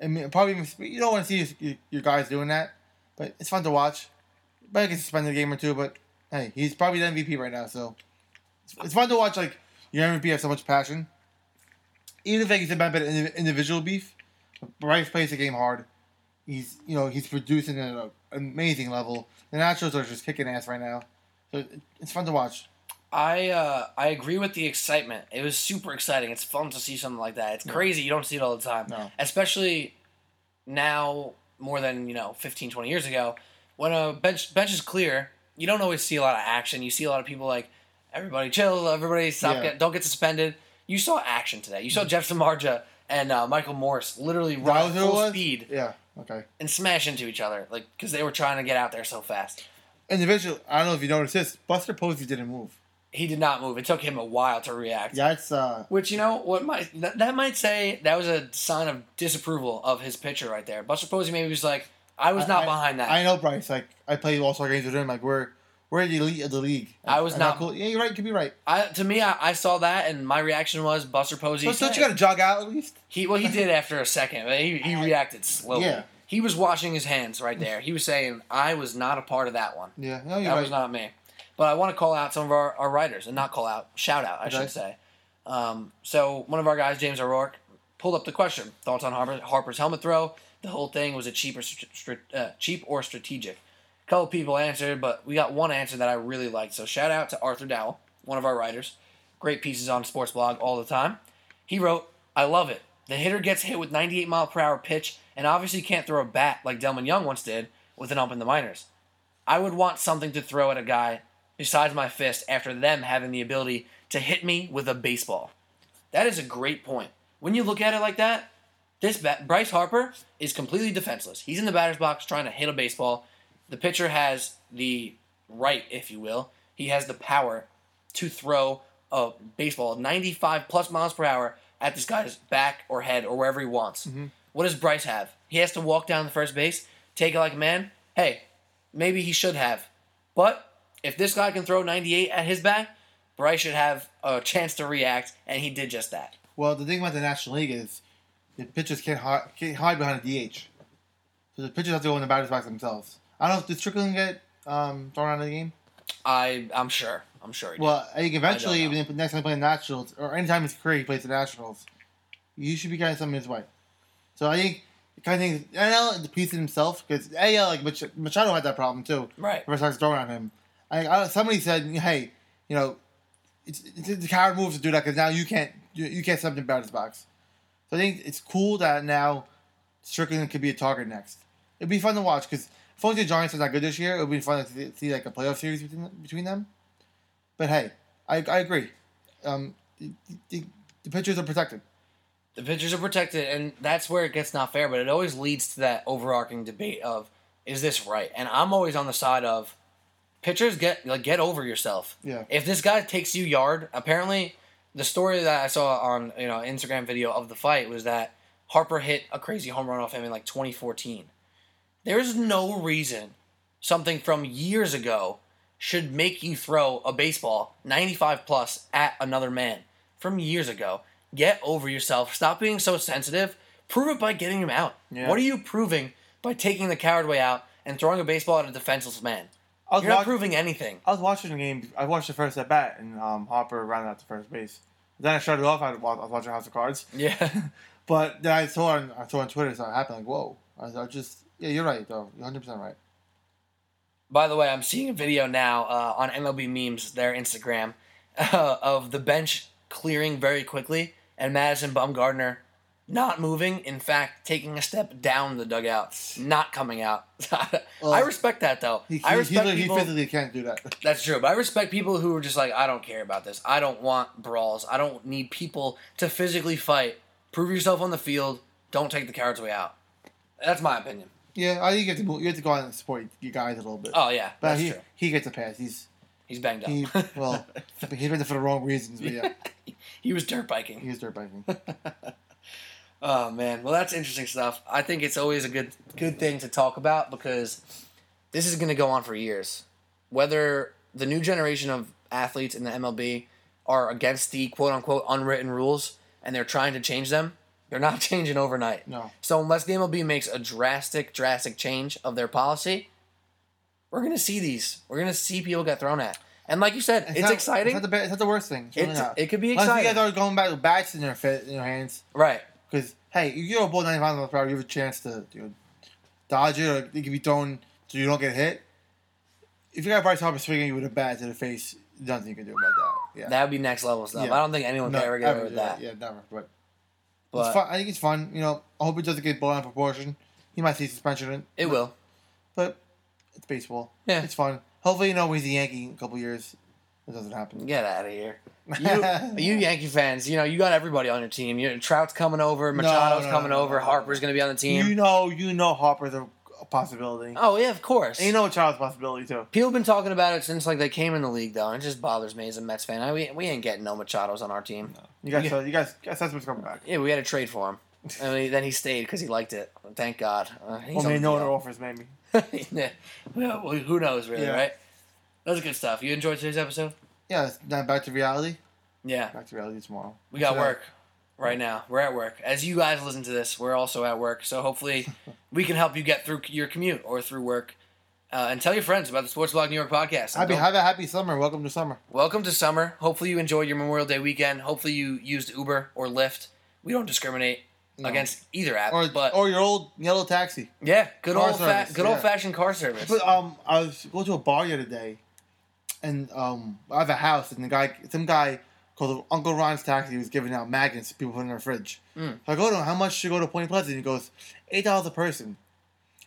I mean, probably you don't want to see your, your guys doing that, but it's fun to watch. But he can suspend a game or two. But hey, he's probably the MVP right now, so it's, it's fun to watch. Like your MVP have so much passion. Even if like, it's a bit of indi- individual beef, Bryce plays the game hard. He's you know he's producing at an amazing level. The Nachos are just kicking ass right now, so it's fun to watch. I uh, I agree with the excitement. It was super exciting. It's fun to see something like that. It's crazy. You don't see it all the time. No. Especially now more than, you know, 15, 20 years ago. When a bench bench is clear, you don't always see a lot of action. You see a lot of people like everybody chill, everybody stop Yeah. get don't get suspended. You saw action today. You saw Jeff Samardzija and uh, Michael Morse literally run was full speed Yeah. Okay. and smash into each other like because they were trying to get out there so fast. Individual. I don't know if you noticed this. Buster Posey didn't move. He did not move. It took him a while to react. Yeah, it's uh. Which you know what might that, that might say that was a sign of disapproval of his pitcher right there. Buster Posey maybe was like, I was not I- behind that. I know Bryce. Like I play all star games with him. Like we're we're the elite of the league. I was Am not- cool. Yeah, you're right. You could be right. I, to me, I, I saw that, and my reaction was Buster Posey. So, so said- you got to jog out at least. He well, he did after a second. but He, he reacted slowly. Yeah. He was washing his hands right there. He was saying, "I was not a part of that one. Yeah, no, you're that right. was not me." But I want to call out some of our, our writers, and not call out, shout out, I Okay. should say. Um, so one of our guys, James O'Rourke, pulled up the question: thoughts on Harper, Harper's helmet throw? The whole thing was a cheap or uh, cheap or strategic? A couple people answered, but we got one answer that I really liked. So shout out to Arthur Dowell, one of our writers. Great pieces on Sports Blog all the time. He wrote, "I love it. The hitter gets hit with 98 mile per hour pitch, and obviously can't throw a bat like Delmon Young once did with an ump in the minors. I would want something to throw at a guy besides my fist after them having the ability to hit me with a baseball. That is a great point. When you look at it like that, this bat, Bryce Harper is completely defenseless. He's in the batter's box trying to hit a baseball. The pitcher has the right, if you will. He has the power to throw a baseball 95 plus miles per hour at this guy's back or head or wherever he wants. Mm-hmm. What does Bryce have? He has to walk down the first base, take it like a man. Hey, maybe he should have. But if this guy can throw 98 at his back, Bryce should have a chance to react, and he did just that. Well, the thing about the National League is the pitchers can't hide, can't hide behind a DH. So the pitchers have to go in the batter's box themselves. I don't know. Did Strickland get um, thrown out of the game? I I'm sure. I'm sure. He did. Well, I think eventually, I next time he plays the Nationals, or anytime in his career he plays the Nationals, you should be getting something his way. So I think kind of thing NL depletes himself because AL like Mach- Machado had that problem too. right. First starts throwing on him. I, I, somebody said, "Hey, you know, it's, it's the coward move to do that because now you can't you, you can't something about his box." So I think it's cool that now Strickland could be a target next. It'd be fun to watch because if only the Giants are not good this year, it would be fun to see, see like a playoff series between between them. But hey, I, I agree. Um, the, the, the pitchers are protected. The pitchers are protected, and that's where it gets not fair. But it always leads to that overarching debate of, is this right? And I'm always on the side of, pitchers get like get over yourself. Yeah. If this guy takes you yard, apparently, the story that I saw on you know Instagram video of the fight was that Harper hit a crazy home run off him in like 2014. There is no reason something from years ago should make you throw a baseball 95 plus at another man from years ago. Get over yourself. Stop being so sensitive. Prove it by getting him out. Yeah. What are you proving by taking the coward way out and throwing a baseball at a defenseless man? I was, You're not watch- proving anything. I was watching the game. I watched the first at bat, and um, Harper ran out to first base. Then I shut it off. I was watching House of Cards. Yeah. But then I saw on I saw on Twitter something happened. Like, whoa! I I just yeah, you're right though. You're 100 percent right. By the way, I'm seeing a video now uh, on MLB memes, their Instagram, uh, of the bench clearing very quickly and Madison Bumgarner not moving. In fact, taking a step down the dugout, not coming out. I respect that though. He, he, I respect he, he people. physically can't do that. That's true, but I respect people who are just like, I don't care about this. I don't want brawls. I don't need people to physically fight. Prove yourself on the field. Don't take the coward's way out. That's my opinion. Yeah, I think you have to move, you have to go out and support your guys a little bit. Oh yeah, but that's he true. he gets a pass. He's He's banged up. he well he's doing it for the wrong reasons. But yeah, he was dirt biking. he was dirt biking. Oh man, well that's interesting stuff. I think it's always a good good thing to talk about because this is going to go on for years. Whether the new generation of athletes in the MLB are against the quote unquote unwritten rules and they're trying to change them, they're not changing overnight. No, So unless the MLB makes a drastic drastic change of their policy, we're going to see these. We're going to see people get thrown at. And like you said, it's, not- exciting. It's not, the, it's not the worst thing. It's really It's- it could be exciting. Unless you guys are going back with bats in their fit in your hands. right. Because hey, you throw a ball 95 miles per hour, you have a chance to you know, dodge it, or it can be thrown so you don't get hit. If you got Bryce Harper swinging you with a bat to the face, nothing you can do about that. Yeah, That would be next level stuff. Yeah. I don't think anyone No, can ever get away with that. Yeah, never. But, But it's fun. I think it's fun. You know, I hope it doesn't get blown out of proportion. He might see suspension, in, it will. but it's baseball. Yeah. it's fun. Hopefully, you know, when he's a Yankee in a couple years, it doesn't happen. Get out of here. You, you Yankee fans, you know, you got everybody on your team. You Trout's coming over, Machado's no, coming no, over, no. Harper's going to be on the team. You know, you know, Harper's a, a possibility. oh, yeah, of course. And you know, Child's a possibility too. People have been talking about it since like they came in the league, though. and It just bothers me as a Mets fan. I, we, we ain't getting no Machados on our team. You guys, Yeah. you guys, you guys, Cespedes coming back. Yeah, we had to trade for him. and then he stayed because he liked it. Thank God. Uh, he's Well, on maybe the no other offers, maybe. yeah. Well, who knows, really, Yeah. right? That was good stuff. You enjoyed today's episode? Yeah, now back to reality. Yeah. Back to reality tomorrow. We got work right now. We're at work. As you guys listen to this, we're also at work. So hopefully we can help you get through your commute or through work. Uh, and tell your friends about the Sports Blog New York podcast. Happy, have a happy summer. Welcome to summer. Welcome to summer. Hopefully you enjoyed your Memorial Day weekend. Hopefully you used Uber or Lyft. We don't discriminate No. against either app. Or but or your old yellow taxi. yeah, good car old fa- good yeah. old fashioned car service. But um, I was going to a bar the other day, and um, I have a house, and the guy, some guy called Uncle Ron's Taxi was giving out magnets to people put in their fridge. Mm. So I go to him, how much to go to Point Pleasant? He goes, eight dollars a person.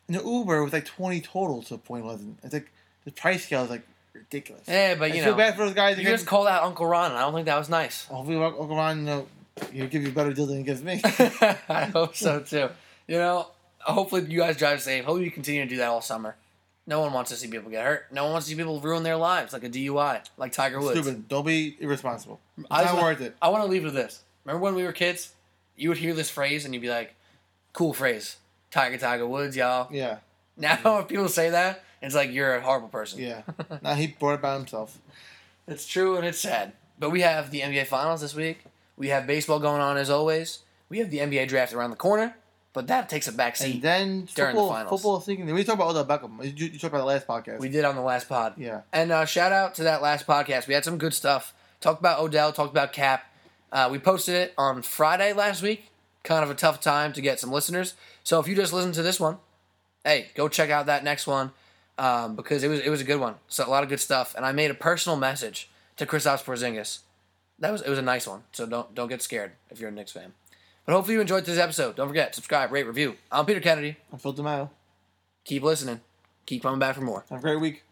And the Uber was like twenty total to Point Pleasant. It's like the price scale is like ridiculous. yeah, but I you feel know, bad for those guys. you again. just called out Uncle Ron. and I don't think that was nice. Hopefully, Uncle Ron, you know, he'll give you a better deal than he gives me. I hope so too. You know, hopefully you guys drive safe. Hopefully you continue to do that all summer. No one wants to see people get hurt. No one wants to see people ruin their lives, like a DUI, like Tiger Woods. Stupid. Don't be irresponsible. It's I not worth it. I want to leave with this. Remember when we were kids? You would hear this phrase and you'd be like, "Cool phrase, Tiger Tiger Woods, y'all." Yeah, Now if people say that, it's like you're a horrible person. yeah. now he brought it by himself. It's true and it's sad. But we have the NBA Finals this week. We have baseball going on as always. We have the NBA draft around the corner, but that takes a back And seat. then during the football, finals. football thinking. We talked about Odell Beckham. You, you talked about the last podcast. We did on the last pod. yeah. And uh, shout out to that last podcast. We had some good stuff. Talked about Odell, talked about Cap. Uh, we posted it on Friday last week. Kind of a tough time to get some listeners. So if you just listened to this one, hey, go check out that next one um, because it was it was a good one. So a lot of good stuff. And I made a personal message to Kristaps Porzingis. That was it was a nice one. So don't don't get scared if you're a Knicks fan. But hopefully you enjoyed this episode. Don't forget subscribe, rate, review. I'm Peter Kennedy. I Phil DeMeo. Keep listening. Keep coming back for more. Have a great week.